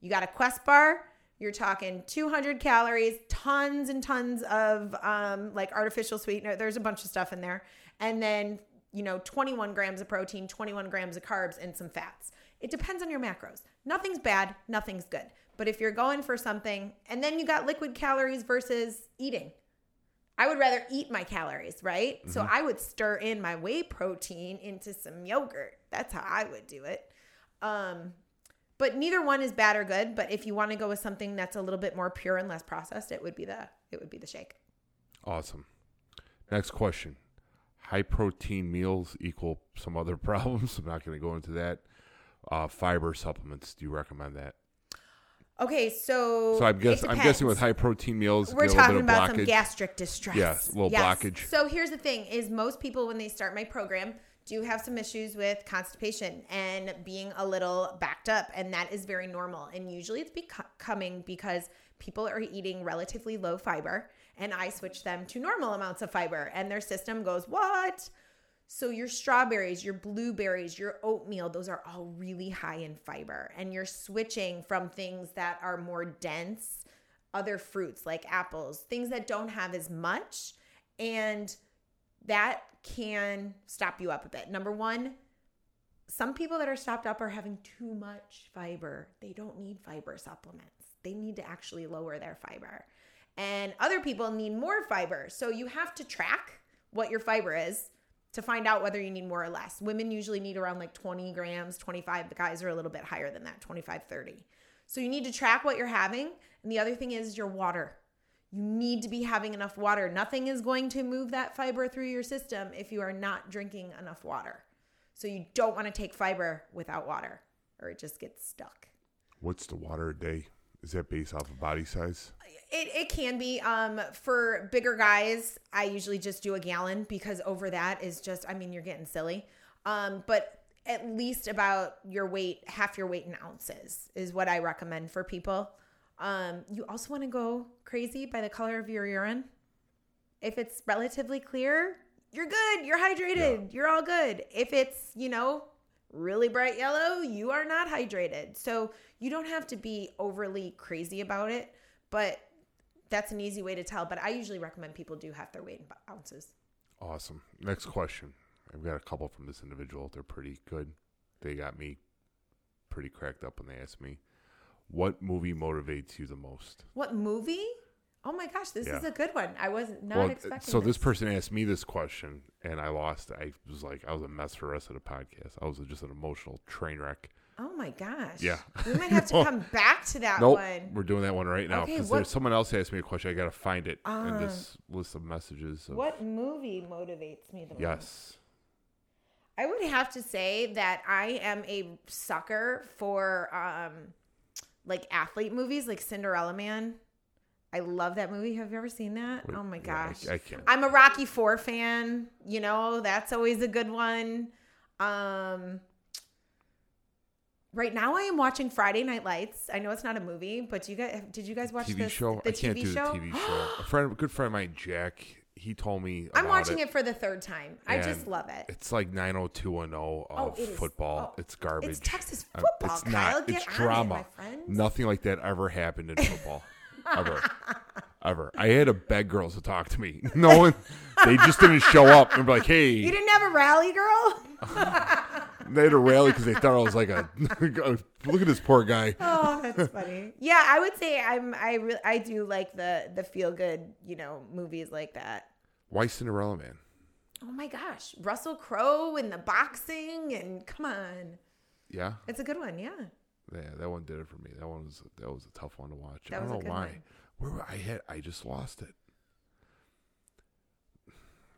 You got a Quest bar. You're talking 200 calories, tons and tons of um, like artificial sweetener. There's a bunch of stuff in there. And then, you know, 21 grams of protein, 21 grams of carbs, and some fats. It depends on your macros. Nothing's bad, nothing's good. But if you're going for something, and then you got liquid calories versus eating. I would rather eat my calories, right? So I would stir in my whey protein into some yogurt. That's how I would do it. Um, but neither one is bad or good. But if you want to go with something that's a little bit more pure and less processed, it would be the it would be the shake. Awesome. Next question. High protein meals equal some other problems. I'm not going to go into that. Uh, fiber supplements. Do you recommend that? Okay, so So I'm, guess, I'm guessing with high protein meals, We're talking bit of about blockage. some gastric distress. Yes, a little blockage. So here's the thing: is most people when they start my program do have some issues with constipation and being a little backed up. And that is very normal. And usually it's becoming because people are eating relatively low fiber and I switch them to normal amounts of fiber and their system goes, What? So your strawberries, your blueberries, your oatmeal, those are all really high in fiber. And you're switching from things that are more dense, other fruits like apples, things that don't have as much. And that can stop you up a bit. Number one, some people that are stopped up are having too much fiber. They don't need fiber supplements. They need to actually lower their fiber. And other people need more fiber. So you have to track what your fiber is to find out whether you need more or less. Women usually need around like 20 grams, 25. The guys are a little bit higher than that, 25, 30. So you need to track what you're having. And the other thing is your water. You need to be having enough water. Nothing is going to move that fiber through your system if you are not drinking enough water. So you don't want to take fiber without water or it just gets stuck. What's the water a day? Is that based off of body size? It, it can be. Um, for bigger guys, I usually just do a gallon because over that is just, I mean, you're getting silly. Um, but at least about your weight, half your weight in ounces is what I recommend for people. Um, you also want to go crazy by the color of your urine. If it's relatively clear, you're good. You're hydrated. Yeah. You're all good. If it's, you know, really bright yellow, you are not hydrated. So you don't have to be overly crazy about it, but that's an easy way to tell. But I usually recommend people do have their weight in ounces. Awesome. Next question. I've got a couple from this individual. They're pretty good. They got me pretty cracked up when they asked me, "What movie motivates you the most?" What movie? Oh my gosh, this yeah. is a good one. I was not well, expecting. So this. this person asked me this question, and I lost. I was like, I was a mess for the rest of the podcast. I was just an emotional train wreck. Oh my gosh. Yeah. We might have to come back to that nope, one. We're doing that one right now because okay, there's someone else asked me a question. I got to find it in this list of messages. Of, what movie motivates me the most? Yes. I would have to say that I am a sucker for um like athlete movies like Cinderella Man. I love that movie. Have you ever seen that? Wait, oh my gosh. I, I can't. I'm a Rocky 4 fan. You know, that's always a good one. Um Right now, I am watching Friday Night Lights. I know it's not a movie, but you guys did you guys watch TV this, show? The I can't TV do show? the TV show. a friend, a good friend of mine, Jack, he told me. I'm watching it. it. for the third time. I just love it. It's like 90210 of oh, it football. Oh, it's garbage. It's Texas uh, football. it's not. Get it's drama. It, Nothing like that ever happened in football. Ever. Ever. I had to beg girls to talk to me. No one, they just didn't show up and be like, hey. You didn't have a rally girl? they had a rally because they thought I was like a, look at this poor guy. Oh, that's funny. Yeah, I would say I'm, I really, I do like the, the feel good, you know, movies like that. Why Cinderella Man? Oh my gosh. Russell Crowe and the boxing and come on. Yeah. It's a good one. Yeah. Yeah, that one did it for me. That one was that was a tough one to watch. That I don't know why. One. Where I had I just lost it.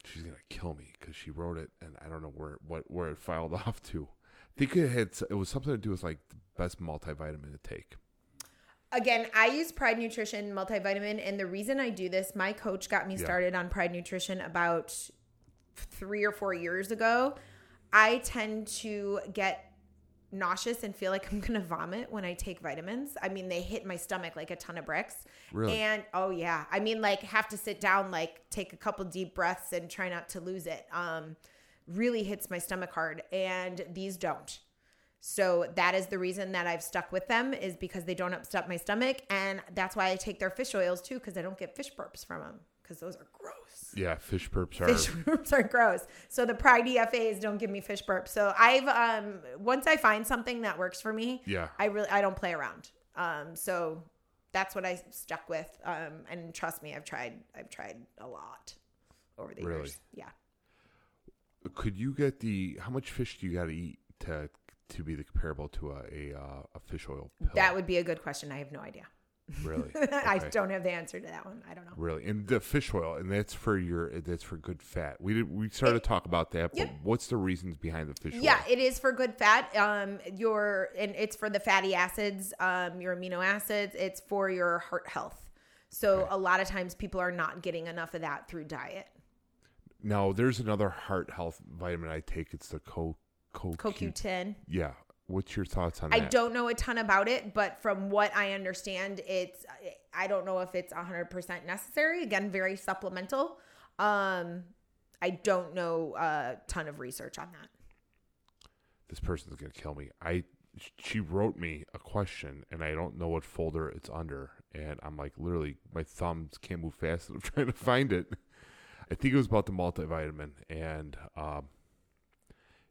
She's gonna kill me because she wrote it, and I don't know where what where it filed off to. I think it had it was something to do with like the best multivitamin to take. Again, I use Pride Nutrition multivitamin, and the reason I do this, my coach got me started on Pride Nutrition about three or four years ago. I tend to get nauseous and feel like I'm gonna vomit when I take vitamins. I mean, they hit my stomach like a ton of bricks. Really? And oh yeah, I mean, like have to sit down, like take a couple deep breaths and try not to lose it. Um, really hits my stomach hard, and these don't. So that is the reason that I've stuck with them is because they don't upset my stomach, and that's why I take their fish oils too because I don't get fish burps from them because those are gross. Yeah, fish burps are fish burps are gross. So the Pride EFAs don't give me fish burps. So I've um once I find something that works for me, yeah, I really I don't play around. Um, so that's what I stuck with. Um, and trust me, I've tried I've tried a lot over the really? years. Yeah. Could you get the how much fish do you got to eat to to be the comparable to a a, uh, a fish oil pill? That would be a good question. I have no idea. Really? I don't have the answer to that one. I don't know. Really, and the fish oil, and that's for your that's for good fat. We did we started it, to talk about that, but yep. what's the reasons behind the fish yeah, oil? Yeah, it is for good fat. Um, your and it's for the fatty acids, um, your amino acids. It's for your heart health. So okay. a lot of times people are not getting enough of that through diet. Now, there's another heart health vitamin I take. It's the Co Co CoQ10. Yeah. What's your thoughts on I that? I don't know a ton about it, but from what I understand, it's I don't know if it's 100% necessary. Again, very supplemental. Um I don't know a ton of research on that. This person's gonna kill me. I she wrote me a question and I don't know what folder it's under, and I'm like literally my thumbs can't move fast. I'm trying to find it. I think it was about the multivitamin, and um,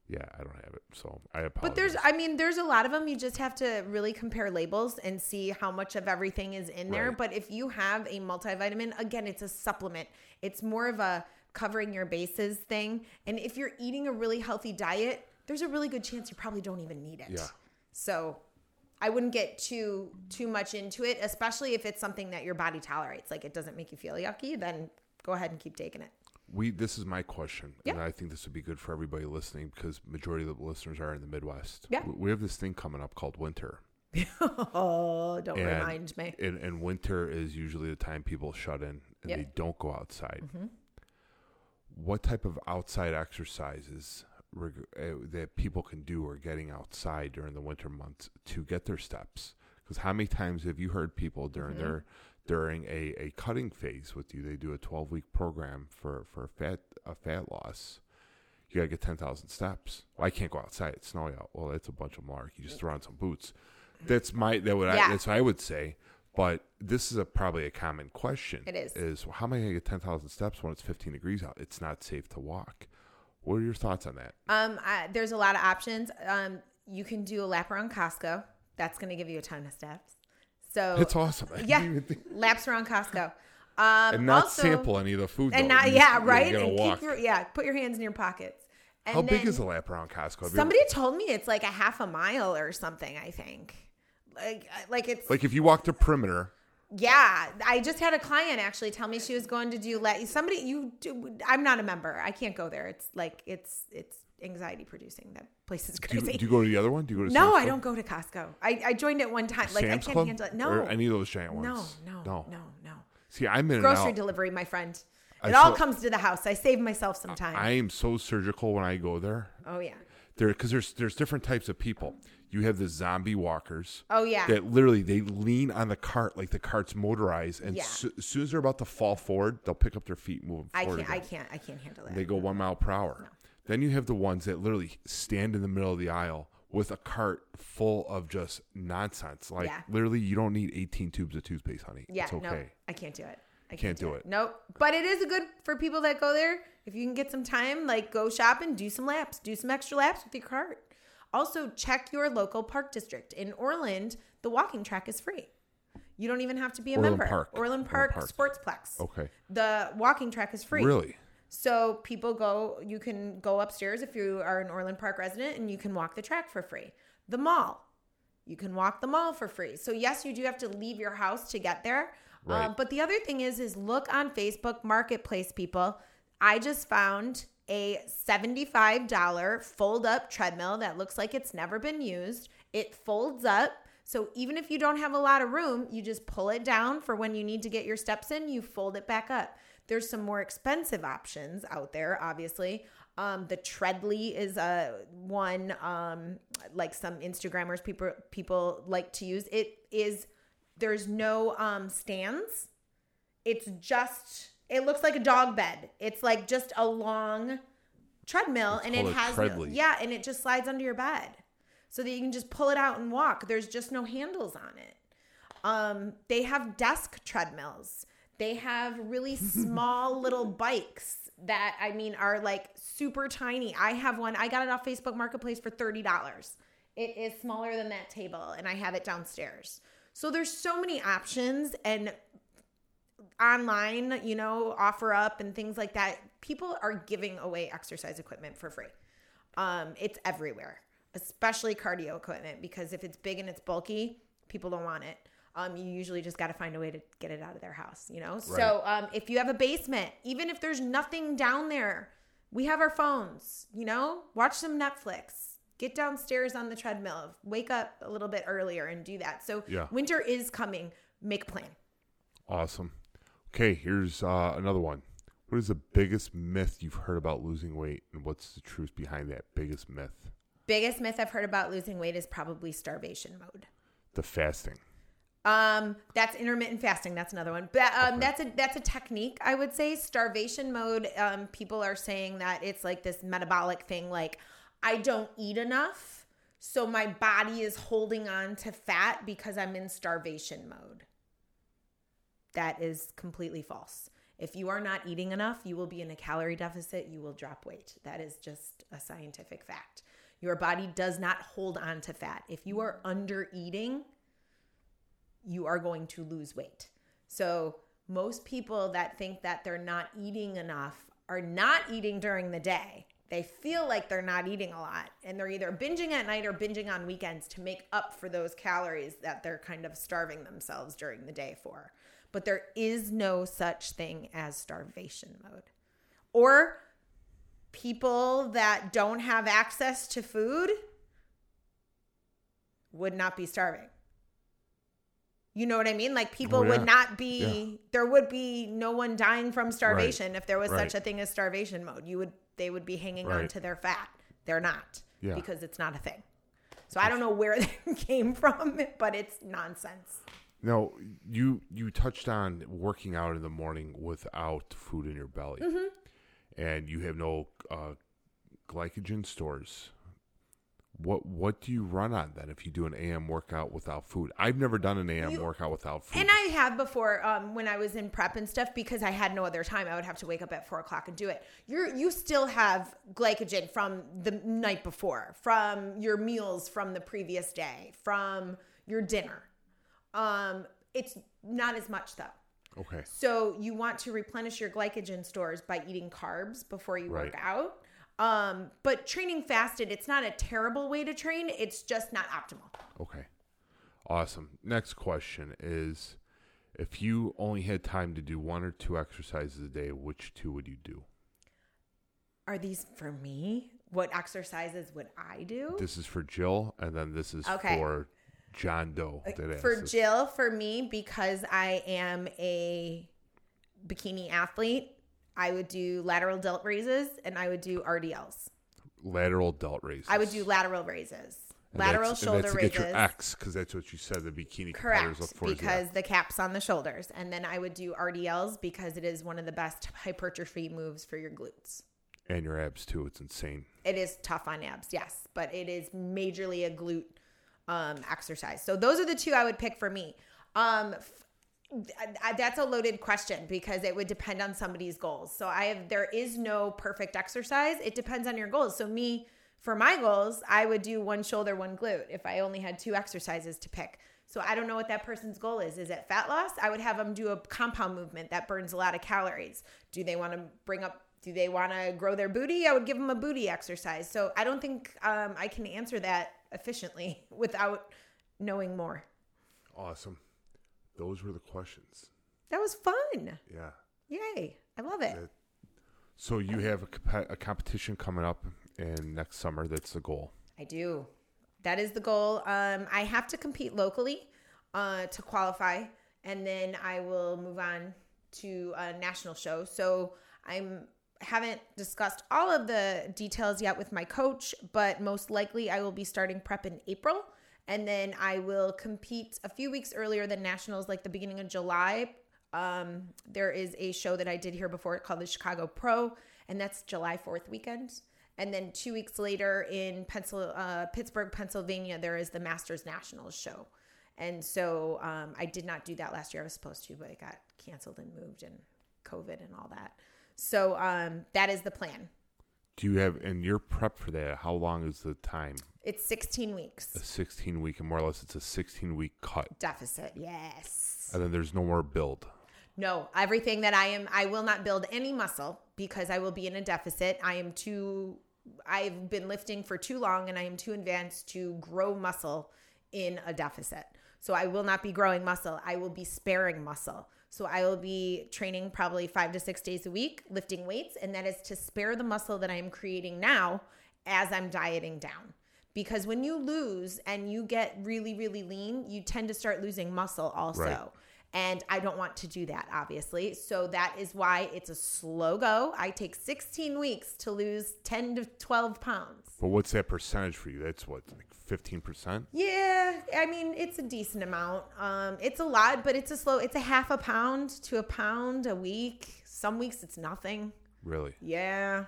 yeah, I don't have it, so I apologize. But there's, I mean, there's a lot of them. You just have to really compare labels and see how much of everything is in there. Right. But if you have a multivitamin, again, it's a supplement. It's more of a covering your bases thing. And if you're eating a really healthy diet, there's a really good chance you probably don't even need it. Yeah. So I wouldn't get too too much into it, especially if it's something that your body tolerates. Like it doesn't make you feel yucky, then go ahead and keep taking it. We this is my question, and I think this would be good for everybody listening because majority of the listeners are in the Midwest. Yeah. We- we have this thing coming up called winter. oh, don't And- remind me. And, and winter is usually the time people shut in and Yep. they don't go outside. Mm-hmm. What type of outside exercises reg- uh, that people can do or getting outside during the winter months to get their steps? Because how many times have you heard people during Mm-hmm. their during a, a cutting phase with you? They do a twelve week program for for fat a fat loss. You gotta get ten thousand steps. Well, I can't go outside. It's snowy out. Well, that's a bunch of mark. You just throw on some boots. That's my that would I, that's what I would say. But this is a probably a common question. It is. Is how am I gonna get ten thousand steps when it's fifteen degrees out? It's not safe to walk. What are your thoughts on that? Um, I, there's a lot of options. Um, you can do a lap around Costco. That's going to give you a ton of steps. So It's awesome. I yeah, laps around Costco. Um, and not also- sample any of the food. and though. not You yeah, just- right. And walk. keep your, yeah, put your hands in your pockets. And How big is the lap around Costco? Somebody told me it's like a half a mile or something. I think, like, like it's like if you walk the perimeter, yeah. I just had a client actually tell me she was going to do let somebody you. Do, I'm not a member. I can't go there. It's like it's it's anxiety producing. That place is do you, crazy. do you go to the other one? Do you go to no, Sam's I don't go to Costco. I, I joined it one time. Like I can't Club? handle it. No, or any of those giant ones. no, no, no, no. See, I'm in Grocery delivery, my friend. I It all comes to the house. I save myself some time. I am so surgical when I go there. oh yeah. There, because there's there's different types of people. You have the zombie walkers. Oh yeah. That literally they lean on the cart like the cart's motorized, and Yeah. so, as soon as they're about to fall forward, they'll pick up their feet, and move I can't. I can't. I can't handle that. They go one mile per hour. Then you have the ones that literally stand in the middle of the aisle with a cart full of just nonsense. Like Yeah. literally, you don't need 18 tubes of toothpaste, honey. Yeah, it's okay. no, I can't do it. I Can't do it. Nope. But it is good for people that go there. If you can get some time, like go shopping, do some laps, do some extra laps with your cart. Also, check your local park district. In Orland, the walking track is free. You don't even have to be a Orland member. Park. Orland Orland Park, Park. Sportsplex. Okay. The walking track is free. Really? So people go, you can go upstairs if you are an Orland Park resident and you can walk the track for free. The mall, you can walk the mall for free. So yes, you do have to leave your house to get there. Right. Um, but the other thing is, is look on Facebook Marketplace, people. I just found a $75 fold up treadmill that looks like it's never been used. It folds up. So even if you don't have a lot of room, you just pull it down for when you need to get your steps in, you fold it back up. There's some more expensive options out there, obviously. Um, the Treadly is a one um, like some Instagrammers people people like to use. It is there's no um, stands. It's just it looks like a dog bed. It's like just a long treadmill, It's and it has Treadly. yeah, and it just slides under your bed, so that you can just pull it out and walk. There's just no handles on it. Um, they have desk treadmills. They have really small little bikes that I mean are like super tiny. I have one. I got it off Facebook Marketplace for thirty dollars. It is smaller than that table, and I have it downstairs. So there's so many options, and online, you know, OfferUp and things like that. People are giving away exercise equipment for free. Um, it's everywhere, especially cardio equipment, because if it's big and it's bulky, people don't want it. Um, you usually just got to find a way to get it out of their house, you know? So um, if you have a basement, even if there's nothing down there, we have our phones, you know? Watch some Netflix. Get downstairs on the treadmill. Wake up a little bit earlier and do that. So Yeah. winter is coming. Make a plan. Awesome. Okay, here's uh, another one. What is the biggest myth you've heard about losing weight, and what's the truth behind that biggest myth? Biggest myth I've heard about losing weight is probably starvation mode. The fasting. Um, that's intermittent fasting. That's another one. But um, that's a that's a technique. I would say starvation mode. Um, people are saying that it's like this metabolic thing. Like I don't eat enough, so my body is holding on to fat because I'm in starvation mode. That is completely false. If you are not eating enough, you will be in a calorie deficit. You will drop weight. That is just a scientific fact. Your body does not hold on to fat. If you are under eating, you are going to lose weight. So, most people that think that they're not eating enough are not eating during the day. They feel like they're not eating a lot and they're either binging at night or binging on weekends to make up for those calories that they're kind of starving themselves during the day for. But there is no such thing as starvation mode. Or people that don't have access to food would not be starving. You know what I mean? Like people Oh, yeah. would not be Yeah. there would be no one dying from starvation if there was Right. such a thing as starvation mode. You would they would be hanging on to their fat. They're not. Yeah. Because it's not a thing. So I don't know where that came from, but it's nonsense. Now, you you touched on working out in the morning without food in your belly, Mm-hmm. and you have no uh, glycogen stores. What what do you run on then if you do an AM workout without food? I've never done an AM You- workout without food. And I have before um, when I was in prep and stuff because I had no other time. I would have to wake up at four o'clock and do it. You're you still have glycogen from the night before, from your meals from the previous day, from your dinner. Um, it's not as much though. okay, So you want to replenish your glycogen stores by eating carbs before you work out. Um, but training fasted, it's not a terrible way to train. It's just not optimal. okay, awesome. Next question is, if you only had time to do one or two exercises a day, which two would you do? Are these for me? What exercises would I do? This is for Jill, and then this is Okay. for John Doe. That for. Jill, for me, because I am a bikini athlete, I would do lateral delt raises and I would do RDLs. lateral delt raises. I would do lateral raises, And lateral shoulder that's to raises. get your X because that's what you said the bikini Correct, look for. because the cap's on the shoulders. And then I would do RDLs because it is one of the best hypertrophy moves for your glutes. and your abs too. It's insane. It is tough on abs, yes, but it is majorly a glute um, exercise. So those are the two I would pick for me. Um, f- I- that's a loaded question because it would depend on somebody's goals. So I have there is no perfect exercise. It depends on your goals. So me for my goals, I would do one shoulder, one glute if I only had two exercises to pick. So I don't know what that person's goal is. Is it fat loss? I would have them do a compound movement that burns a lot of calories. Do they want to bring up do they want to grow their booty? I would give them a booty exercise. So I don't think um, I can answer that efficiently without knowing more. Awesome. Those were the questions. That was fun. Yeah. Yay. I love it. That- So you have a, comp- a competition coming up in next summer. That's the goal. I do. That is the goal. Um, I have to compete locally uh, to qualify, and then I will move on to a national show. So I'm haven't discussed all of the details yet with my coach, but most likely I will be starting prep in April, and then I will compete a few weeks earlier than nationals, like the beginning of July. Um, there is a show that I did here before called the Chicago Pro, and that's July 4th weekend. And then two weeks later in Pencil, uh, Pittsburgh, Pennsylvania, there is the Masters Nationals show. And so um, I did not do that last year. I was supposed to, but it got canceled and moved and COVID and all that. So um, that is the plan. Do you have in your prep for that? How long is the time? It's 16 weeks. A 16 week, and more or less, it's a 16 week cut, deficit. Yes. and then there's no more build. No, everything that I am, I will not build any muscle because I will be in a deficit. I am too, I've been lifting for too long and I am too advanced to grow muscle in a deficit. So I will not be growing muscle. I will be sparing muscle. So I will be training probably five to six days a week, lifting weights, and that is to spare the muscle that I am creating now as I'm dieting down. Because when you lose and you get really, really lean, you tend to start losing muscle also. Right. And I don't want to do that, obviously. So that is why it's a slow go. I take 16 weeks to lose 10 to 12 pounds. But what's that percentage for you? That's what, like fifteen percent? Yeah, I mean it's a decent amount. Um, it's a lot, but it's a slow. It's a half a pound to a pound a week. Some weeks it's nothing. Really? Yeah,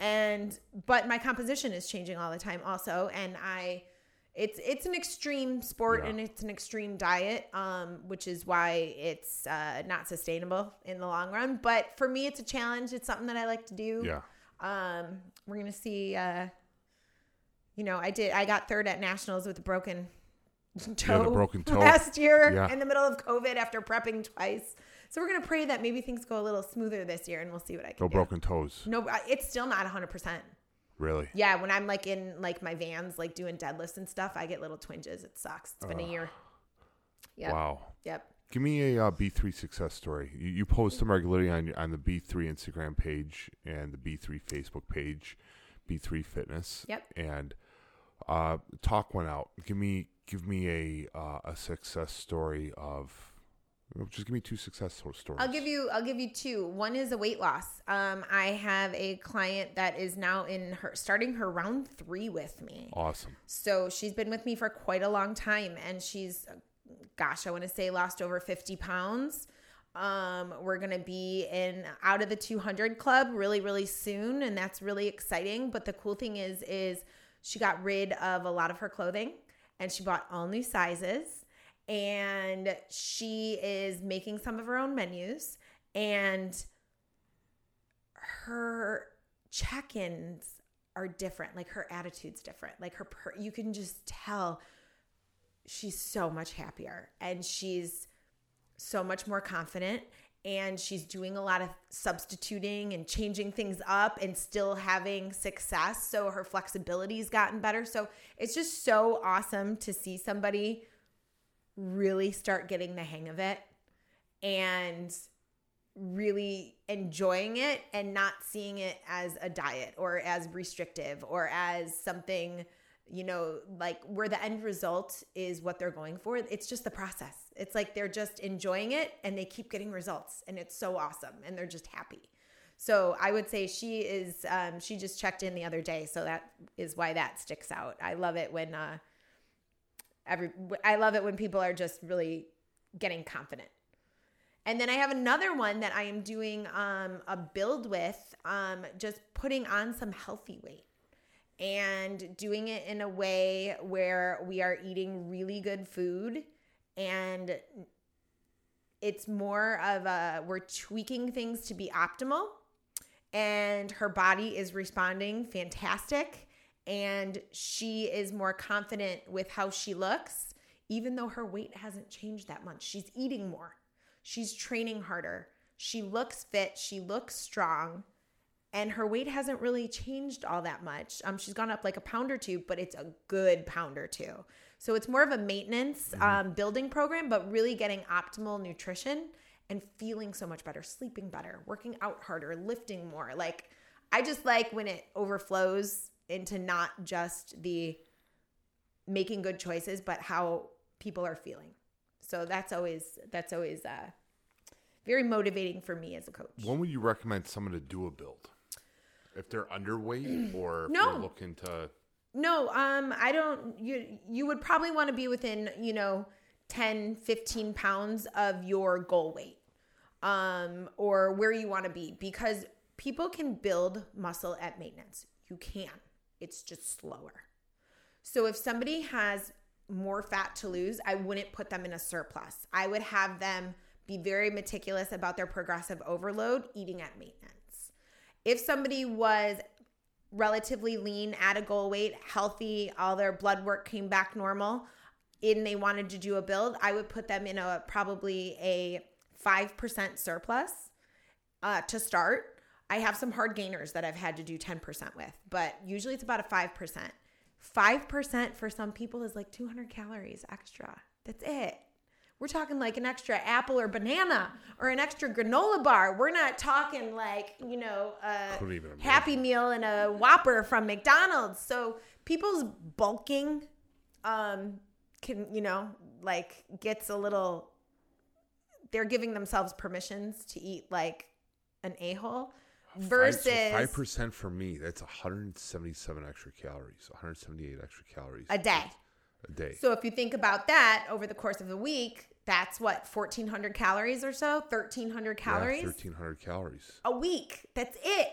and but my composition is changing all the time, also, and I. It's it's an extreme sport Yeah. and it's an extreme diet, um, which is why it's uh, not sustainable in the long run. But for me, it's a challenge. It's something that I like to do. Yeah. Um, we're gonna see. Uh, you know, I did. I got third at nationals with a broken toe. broken toe. last year Yeah. in the middle of COVID after prepping twice. So we're gonna pray that maybe things go a little smoother this year, and we'll see what I can No do. broken toes. No, it's still not 100. percent Really? Yeah, when I'm like in like my vans, like doing deadlifts and stuff, I get little twinges. It sucks. It's been a year. Yep. Wow. Yep. Give me a uh, B3 success story. You, you post them regularly on your- on the B3 Instagram page and the B3 Facebook page, B3 Fitness. Yep. And uh, talk one out. Give me give me a uh, a success story of. Just give me two success stories. I'll give you I'll give you two. One is a weight loss. Um, I have a client that is now in her starting her round three with me. Awesome. So she's been with me for quite a long time, and she's, gosh, I want to say lost over fifty pounds. Um, we're gonna be in out of the two hundred club really, really soon, and that's really exciting. But the cool thing is, is she got rid of a lot of her clothing, and she bought all new sizes, and she is making some of her own menus, and her check-ins are different. Like her attitude's different. Like her per- you can just tell she's so much happier and she's so much more confident and she's doing a lot of substituting and changing things up and still having success. So her flexibility's gotten better. So it's just so awesome to see somebody really start getting the hang of it and really enjoying it and not seeing it as a diet or as restrictive or as something you know like where the end result is what they're going for. It's just the process. It's like they're just enjoying it and they keep getting results and it's so awesome and they're just happy. So i would say she is um, she just checked in the other day. So that is why that sticks out. I love it when uh every i love it when people are just really getting confident. And then I have another one that I am doing um, a build with, um, just putting on some healthy weight and doing it in a way where we are eating really good food and it's more of a we're tweaking things to be optimal and her body is responding fantastic and she is more confident with how she looks even though her weight hasn't changed that much. She's eating more. She's training harder. She looks fit. She looks strong. And her weight hasn't really changed all that much. Um she's gone up like a pound or two but it's a good pound or two. So it's more of a maintenance um, building program but really getting optimal nutrition and feeling so much better sleeping better working out harder lifting more. Like i just like when it overflows into not just the making good choices but how people are feeling so that's always that's always uh very motivating for me as a coach When would you recommend someone to do a build? If they're underweight or if No. they're looking to No, um, I don't. You you would probably want to be within you know 10, 15 pounds of your goal weight, um, or where you want to be because people can build muscle at maintenance. You can. It's just slower. So if somebody has more fat to lose, I wouldn't put them in a surplus. I would have them be very meticulous about their progressive overload, eating at maintenance. If somebody was relatively lean at a goal weight, healthy, all their blood work came back normal, and they wanted to do a build, I would put them in a probably a 5% surplus uh, to start. I have some hard gainers that I've had to do 10% with, but usually it's about a 5%. 5% for some people is like 200 calories extra. That's it. We're talking like an extra apple or banana or an extra granola bar. We're not talking like, you know, a. Happy Meal and a Whopper from McDonald's. So people's bulking um can, you know, like gets a little they're giving themselves permissions to eat like an a hole Five versus percent for me. That's 177 extra calories. 178 extra calories a day. A day. So if you think about that over the course of the week, that's what 1400 calories or so, 1300 calories Yeah, 1300 calories. a week. That's it.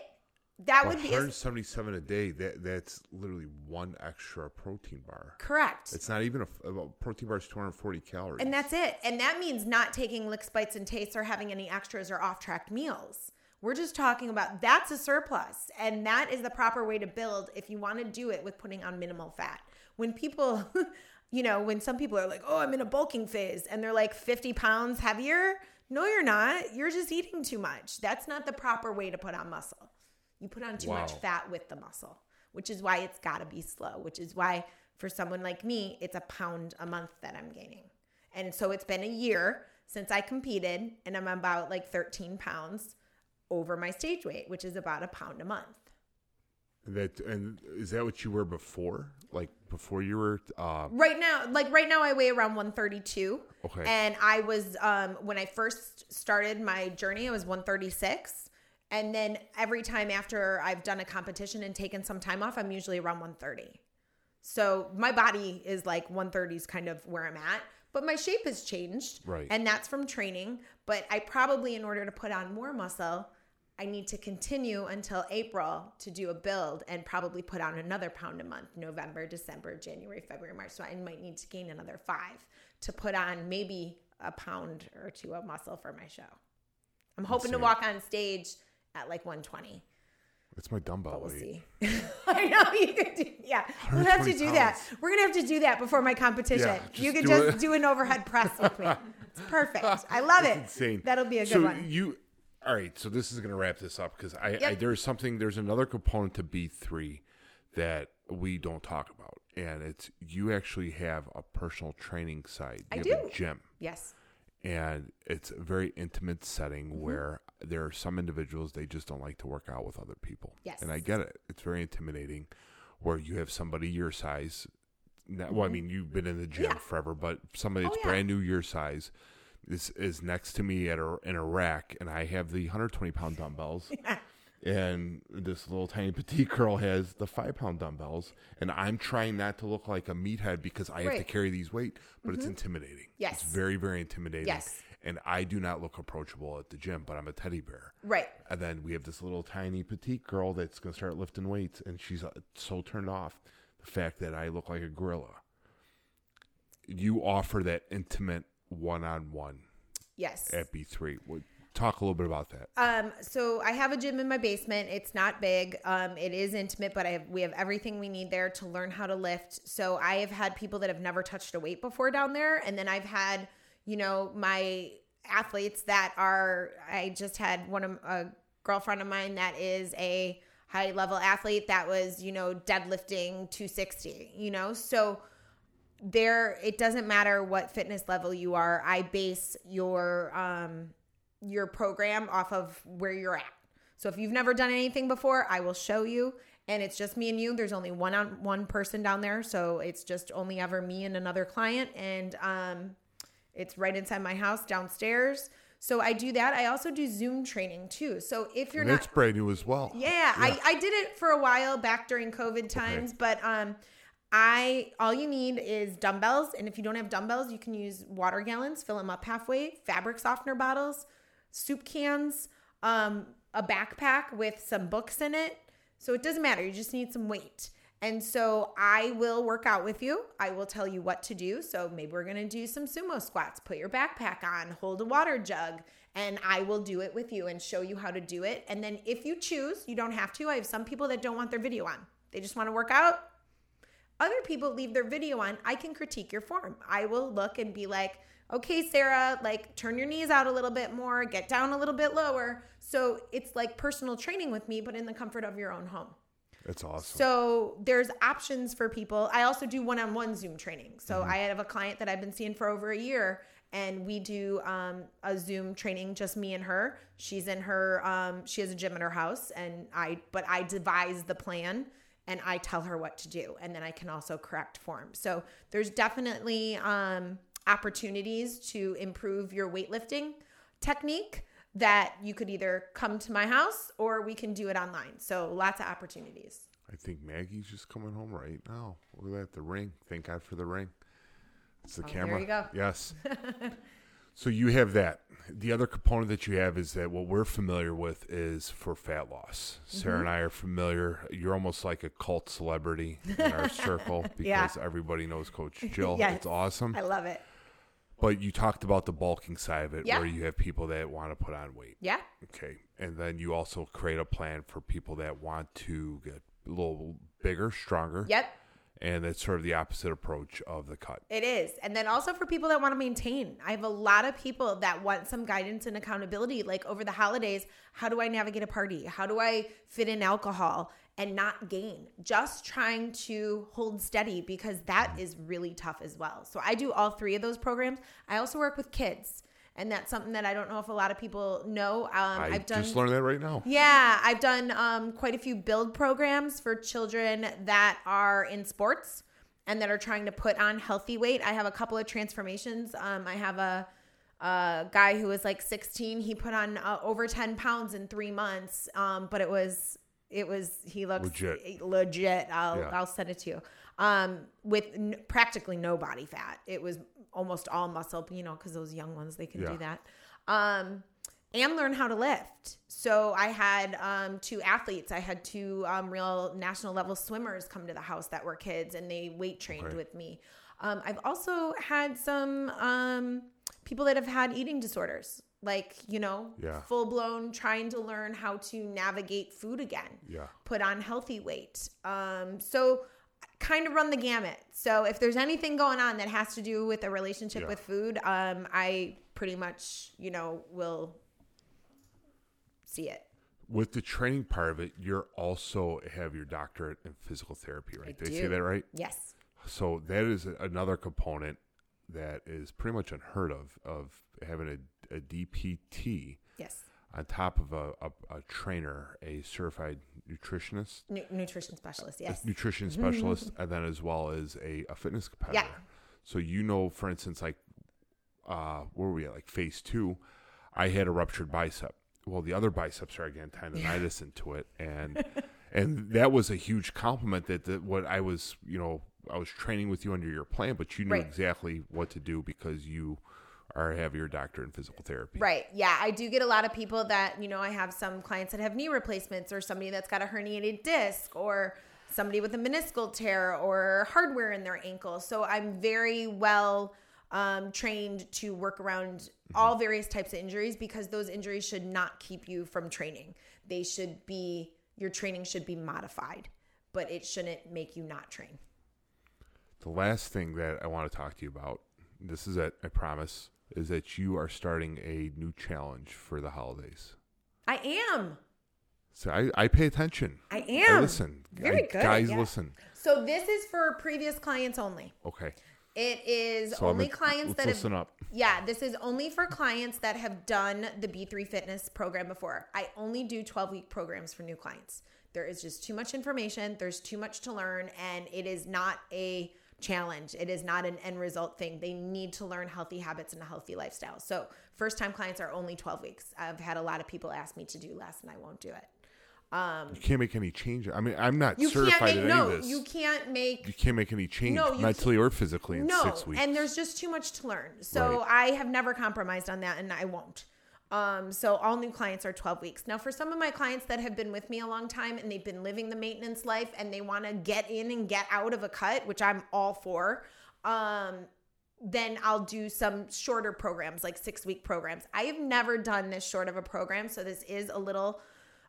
That would be 177 a day. That that's literally one extra protein bar. correct. It's not even a, a protein bar is 240 calories. And that's it. And that means not taking licks, bites, and tastes or having any extras or off track meals. We're just talking about that's a surplus. And that is the proper way to build if you want to do it with putting on minimal fat. When people, you know, when some people are like, oh, I'm in a bulking phase and they're like 50 pounds heavier. No, you're not. You're just eating too much. That's not the proper way to put on muscle. You put on too much fat with the muscle, which is why it's got to be slow, which is why for someone like me, it's a pound a month that I'm gaining. And so it's been a year since I competed, and I'm about like 13 pounds over my stage weight, which is about a pound a month. that and is that what you were before? Like before you were uh Right now, like right now, I weigh around 132. Okay. And I was, um, when I first started my journey, I was 136. And then every time after I've done a competition and taken some time off, I'm usually around 130. So my body is like 130 is kind of where I'm at, but my shape has changed. Right. And that's from training. But I probably, in order to put on more muscle, I need to continue until April to do a build and probably put on another pound a month November, December, January, February, March. So I might need to gain another five to put on maybe a pound or two of muscle for my show. I'm hoping to walk on stage at like 120. it's my dumbbell we'll weight. see. I know you could do, yeah. We'll have to 120 do that. We're gonna have to do that before my competition. Yeah, you can do just do an overhead press with me. It's perfect. I love it. Insane. That'll be a good so one. you all right, so this is gonna wrap this up because I, I there's something there's another component to B three that we don't talk about. And it's you actually have a personal training side. I You have do. a gym. Yes. and it's a very intimate setting Mm-hmm. where there are some individuals they just don't like to work out with other people. Yes. and I get it. It's very intimidating where you have somebody your size. Not, Well, I mean, you've been in the gym Mm-hmm. Yeah. forever, but somebody Oh, that's yeah. brand new your size is is next to me at a in a rack, and I have the 120 pound dumbbells. And this little tiny petite girl has the five pound dumbbells, and I'm trying not to look like a meathead because I have to Right. Mm-hmm. carry these weight, but it's intimidating. Yes. it's very very intimidating. Yes. and I do not look approachable at the gym, but I'm a teddy bear. Right. And then we have this little tiny petite girl that's going to start lifting weights, and she's uh, so turned off the fact that I look like a gorilla. You offer that intimate one on one Yes. at B3. Would- Talk a little bit about that. Um, so I have a gym in my basement. It's not big. Um, it is intimate, but I have, we have everything we need there to learn how to lift. So I have had people that have never touched a weight before down there, and then I've had, you know, my athletes that are. I just had one of a girlfriend of mine that is a high level athlete that was, you know, deadlifting 260. You know, so there it doesn't matter what fitness level you are i base your um your program off of where you're at. So if you've never done anything before i will show you and it's just me and you. There's only one on one person down there so it's just only ever me and another client and um it's right inside my house downstairs. So i do that. I also do zoom training too. So if you're And not that's brand new as well. yeah, I, I did it for a while back during COVID times, but um I all you need is dumbbells and if you don't have dumbbells, you can use water gallons, fill them up halfway, fabric softener bottles, soup cans, um a backpack with some books in it. So it doesn't matter, you just need some weight. And so I will work out with you. I will tell you what to do. So maybe we're going to do some sumo squats. Put your backpack on, hold a water jug, and I will do it with you and show you how to do it. And then if you choose, you don't have to. I have some people that don't want their video on. They just want to work out. Other people leave their video on. I can critique your form. I will look and be like, okay, Sarah, like turn your knees out a little bit more, get down a little bit lower. So it's like personal training with me, but in the comfort of your own home. That's awesome. So there's options for people. I also do one-on-one Zoom training. So I have a client that I've been seeing for over a year, and we do um, a Zoom training, just me and her. She's in her, um, she has a gym in her house, and I, but I devise the plan and I tell her what to do, and then I can also correct form. So there's definitely um, opportunities to improve your weightlifting. technique that you could either come to my house or we can do it online. So lots of opportunities. I think Maggie's just coming home right now. Look at that, the ring. Thank God for the ring. It's the Oh, camera. there you go. Yes. so you have that. The other component that you have is that what we're familiar with is for fat loss. Sarah Mm-hmm. and I are familiar. You're almost like a cult celebrity in our circle because Yeah. everybody knows Coach Jill. Yes. It's awesome. I love it. But you talked about the bulking side of it Yeah. where you have people that want to put on weight. Yeah. Okay. And then you also create a plan for people that want to get a little bigger, stronger. Yep. And it's sort of the opposite approach of the cut. It is. And then also for people that want to maintain. I have a lot of people that want some guidance and accountability. Like over the holidays, how do I navigate a party? How do I fit in alcohol and not gain? Just trying to hold steady because that is really tough as well. So I do all three of those programs. I also work with kids. And that's something that I don't know if a lot of people know. Um, I I've done just learned that right now. yeah, I've done um, quite a few build programs for children that are in sports and that are trying to put on healthy weight. I have a couple of transformations. Um, I have a, a guy who was like 16. He put on uh, over 10 pounds in three months, um, but it was it was he looks Legit. legit. I'll Yeah. I'll send it to you. Um, with n- practically no body fat. It was almost all muscle, you know, because those young ones they can Yeah. do that. Um, and learn how to lift. So I had um, two athletes. I had two um, real national level swimmers come to the house that were kids, and they weight trained with me. Um, I've also had some um, people that have had eating disorders, like you know, Yeah. full blown trying to learn how to navigate food again Yeah. put on healthy weight. Um, so kind of run the gamut. So if there's anything going on that has to do with a relationship Yeah. with food, um, I pretty much, you know, will see it. With the training part of it, you're also have your doctorate in physical therapy, right? I Did I say that right? Yes. So that is another component that is pretty much unheard of of having a, a DPT Yes. On top of a, a, a trainer, a certified nutritionist, Nu- nutrition specialist. a Yes. nutrition specialist, and then as well as a, a fitness competitor. Yeah. So you know, for instance, like uh, where were we at? Like phase two, I had a ruptured bicep. Well, the other biceps are again tendonitis into it, and and that was a huge compliment that the, what I was, you know, I was training with you under your plan, but you knew Right. exactly what to do because you are have your doctorate in physical therapy. Right. Yeah. I do get a lot of people that, you know, I have some clients that have knee replacements or somebody that's got a herniated disc or somebody with a meniscal tear or hardware in their ankle. So I'm very well um, trained to work around all various types of injuries because those injuries should not keep you from training. They should be, your training should be modified, but it shouldn't make you not train. The last thing that I want to talk to you about, this is it, I promise, is that you are starting a new challenge for the holidays. I am. So I, I pay attention. I I am. listen. Very I- good, Guys, yeah. listen. So this is for previous clients only. Okay. It is So only gonna- clients that have listen up. Yeah, this is only for clients that have done the B3 Fitness program before. I only do 12 week programs for new clients. There is just too much information, there's too much to learn, and it is not a challenge. It is not an end result thing. They need to learn healthy habits and a healthy lifestyle. So, first time clients are only 12 weeks. I've had a lot of people ask me to do less, and I won't do it. Um, You can't make any changes. I mean, I'm not you can't certified make in any no. of this. You can't make You can't make any change No, mentally or physically in no, six weeks. and there's just too much to learn. So Right. I have never compromised on that, and I won't. Um, so all new clients are 12 weeks. Now, for some of my clients that have been with me a long time and they've been living the maintenance life and they want to get in and get out of a cut, which I'm all for, um, then I'll do some shorter programs, like six week programs. I have never done this short of a program, so this is a little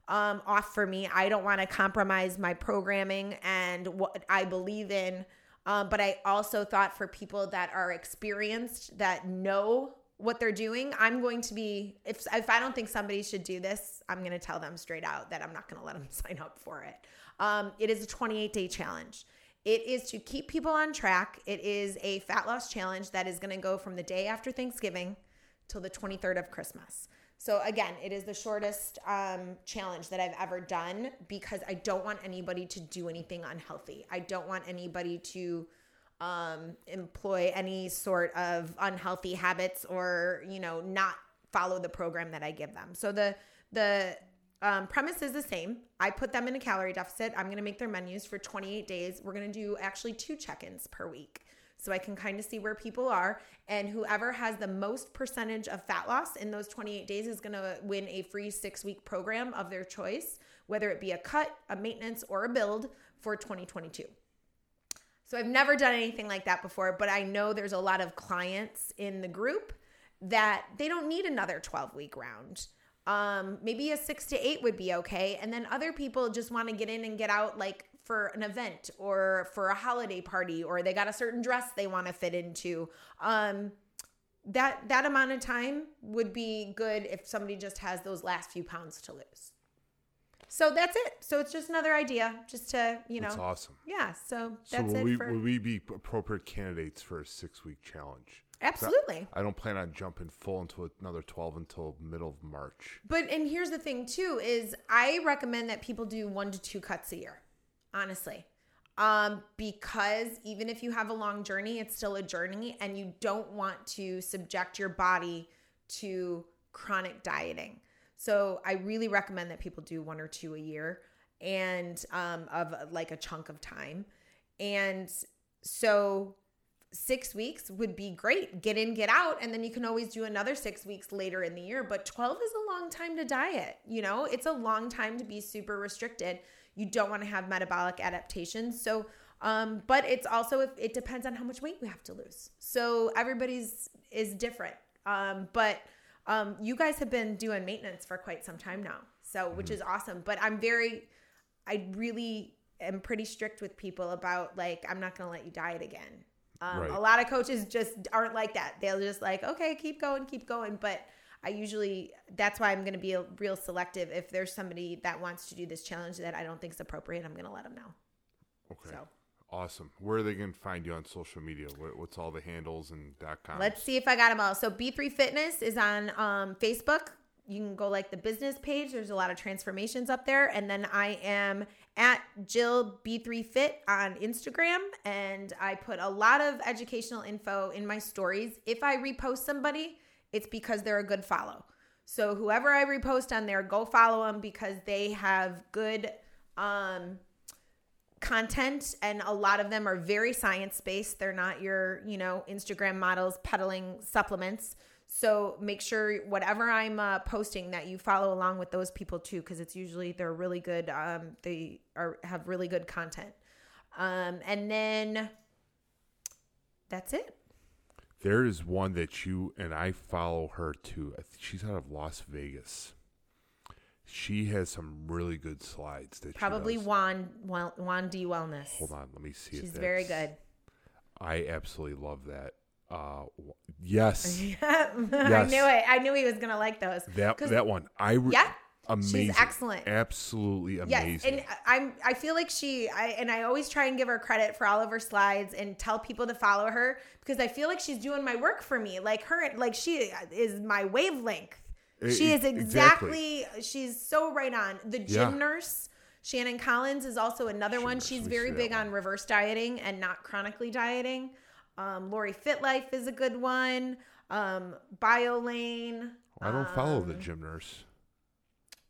um, off for me. I don't want to compromise my programming and what I believe in. Um, but I also thought for people that are experienced, that know what they're doing, I'm going to be, if, if I don't think somebody should do this, I'm going to tell them straight out that I'm not going to let them sign up for it. Um, it is a 28 day challenge. It is to keep people on track. It is a fat loss challenge that is going to go from the day after Thanksgiving till the 23rd of Christmas. So again, it is the shortest um, challenge that I've ever done because I don't want anybody to do anything unhealthy. I don't want anybody to um, employ any sort of unhealthy habits or you know not follow the program that I give them. So the the um, premise is the same. I put them in a calorie deficit. I'm going to make their menus for 28 days. We're going to do actually two check-ins per week. So I can kind of see where people are. And whoever has the most percentage of fat loss in those 28 days is going to win a free six week program of their choice, whether it be a cut, a maintenance, or a build for 2022. So I've never done anything like that before, but I know there's a lot of clients in the group that they don't need another 12 week round. Um, maybe a six to eight would be okay. And then other people just want to get in and get out like for an event or for a holiday party or they got a certain dress they want to fit into. Um, that that amount of time would be good if somebody just has those last few pounds to lose. So that's it. So it's just another idea, just to you know. That's awesome. Yeah. So So that's will it we, for will we be appropriate candidates for a six week challenge? absolutely. I don't plan on jumping full into another 12 until middle of March. But and here's the thing too is I recommend that people do one to two cuts a year, honestly. Um, because even if you have a long journey, it's still a journey, and you don't want to subject your body to chronic dieting. So I really recommend that people do one or two a year, and um, of like a chunk of time. And so six weeks would be great. Get in, get out, and then you can always do another six weeks later in the year. But 12 is a long time to diet. You know, it's a long time to be super restricted. You don't want to have metabolic adaptations. So, um, but it's also if it depends on how much weight you have to lose. So everybody's is different. Um, but um, you guys have been doing maintenance for quite some time now, so which is awesome. But I'm very, I really am pretty strict with people about like I'm not going to let you diet again. Um, Right. A lot of coaches just aren't like that. They'll just like, okay, keep going, keep going. But I usually, that's why I'm going to be a real selective. If there's somebody that wants to do this challenge that I don't think is appropriate, I'm going to let them know. Okay. So Awesome. Where are they going to find you on social media? What's all the handles and dot com? let's see if I got them all. So B3 Fitness is on um, Facebook. You can go like the business page. There's a lot of transformations up there. And then I am at Jill B3 Fit on Instagram. And I put a lot of educational info in my stories. If I repost somebody, it's because they're a good follow. So whoever I repost on there, go follow them because they have good um, content and a lot of them are very science based. They're not your, you know, Instagram models peddling supplements. So make sure whatever I'm uh, posting that you follow along with those people too, because it's usually they're really good. Um, they are have really good content. Um, and then that's it. There is one that you and I follow her too. She's out of Las Vegas. She has some really good slides that Probably. Juan Juan Juan D Wellness. Hold on, let me see. if She's very good. I absolutely love that. Uh, w- yes, I knew it. I knew he was gonna like those. that that one. I re- Yeah, amazing, She's excellent. absolutely Yes, amazing. and I'm I feel like she I and I always try and give her credit for all of her slides and tell people to follow her because I feel like she's doing my work for me. Like her like she is my wavelength. She is exactly, she's so right on. The gym Yeah. nurse Shannon Collins is also another Gym one. nurse, She's very big on reverse dieting and not chronically dieting. Um, Lori Fitlife is a good one. Um, BioLayne. I don't follow the um, gym nurse.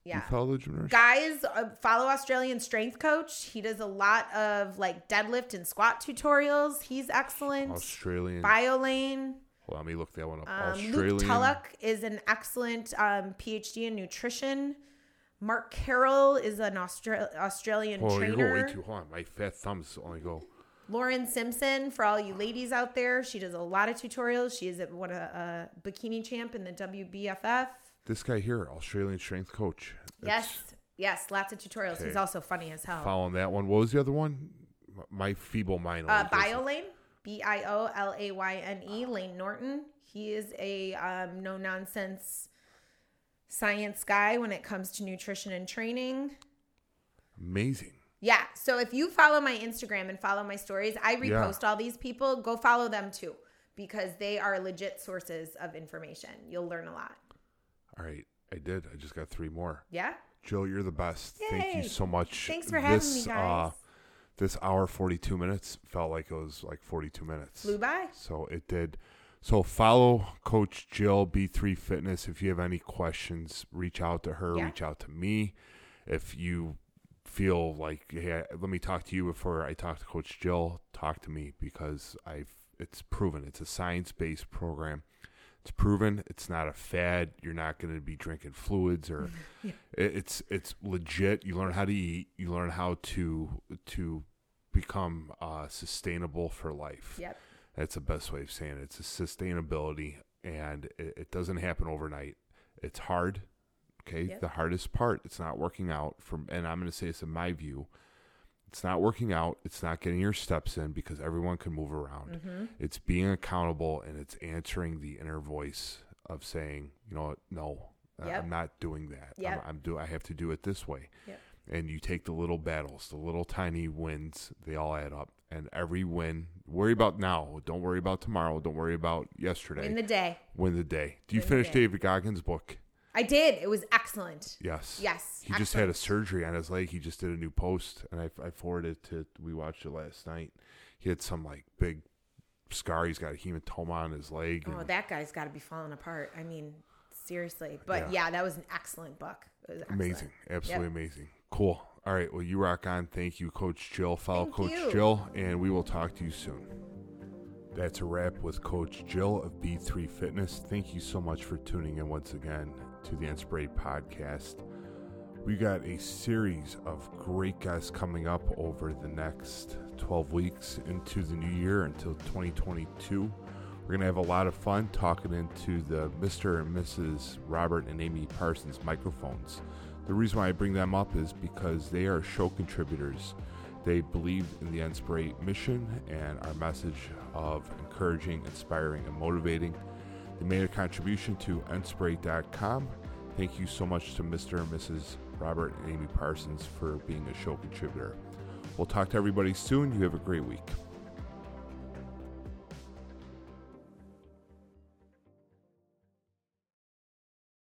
Yeah. You follow the gym nurse? Guys, uh, follow Australian Strength Coach. He does a lot of like deadlift and squat tutorials. He's excellent. Australian. BioLayne. Hold on, let me look that one up. Um, Australian. Luke Tullock is an excellent um, PhD in nutrition. Mark Carroll is an Austra- Australian Oh, you go trainer. way too. Hold on, my fat thumbs only go. Lauren Simpson, for all you ladies out there, she does a lot of tutorials. She is a, what a, a bikini champ in the WBFF. This guy here, Australian strength coach. That's- Yes, yes, lots of tutorials. He's also funny as hell. Following that one. What was the other one? My feeble mind. Uh, BioLayne, B I O L A Y N E, Layne Norton. He is a um, no nonsense science guy when it comes to nutrition and training. Amazing. Yeah. So if you follow my Instagram and follow my stories, I Yeah. repost all these people. Go follow them too because they are legit sources of information. You'll learn a lot. All right, I did. I just got three more. Yeah. Joe, you're the best. Thank you so much. Thanks for having this, me, guys. Uh, this hour 42 minutes felt like it was like 42 minutes. Flew by. So it did. So follow Coach Jill B3 Fitness. If you have any questions, reach out to her, Yeah. reach out to me. If you feel like, hey, let me talk to you before I talk to Coach Jill, talk to me because I've it's proven it's a science based program. It's proven it's not a fad. You're not going to be drinking fluids or Yeah. it's it's legit. You learn how to eat. You learn how to to become uh, sustainable for life. Yep. That's the best way of saying it. It's a sustainability, and it, it doesn't happen overnight. It's hard. Okay, Yep. the hardest part. It's not working out. From and I'm going to say this in my view. It's not working out. It's not getting your steps in because everyone can move around. Mm-hmm. It's being accountable and it's answering the inner voice of saying, you know no, Yep. I'm not doing that. Yep. I'm, I'm do. I have to do it this way. Yep. And you take the little battles, the little tiny wins. They all add up, and every win. Worry about now. Don't worry about tomorrow. Don't worry about yesterday. In the day. win the day. Do you Win finish. David Goggins' book? I did. It was excellent. Yes. Yes. He just had a excellent. surgery on his leg. He just did a new post, and I, I forwarded it to. We watched it last night. He had some like big scar. He's got a hematoma on his leg. Oh, and that guy's got to be falling apart. I mean, seriously. But Yeah. yeah, that was an excellent book. It was excellent. amazing, absolutely Yep. amazing. Cool. All right. Well, you rock on. Thank you, Coach Jill. Follow Thank Coach you. Jill, and we will talk to you soon. That's a wrap with Coach Jill of B3 Fitness. Thank you so much for tuning in once again to the Inspirate podcast. We got a series of great guests coming up over the next 12 weeks into the new year until 2022. We're going to have a lot of fun talking into the Mr. and Mrs. Robert and Amy Parsons microphones. The reason why I bring them up is because they are show contributors. They believe in the Inspirate mission and our message of encouraging, inspiring, and motivating. They made a contribution to Inspirate.com. Thank you so much to Mr. and Mrs. Robert and Amy Parsons for being a show contributor. We'll talk to everybody soon. You have a great week.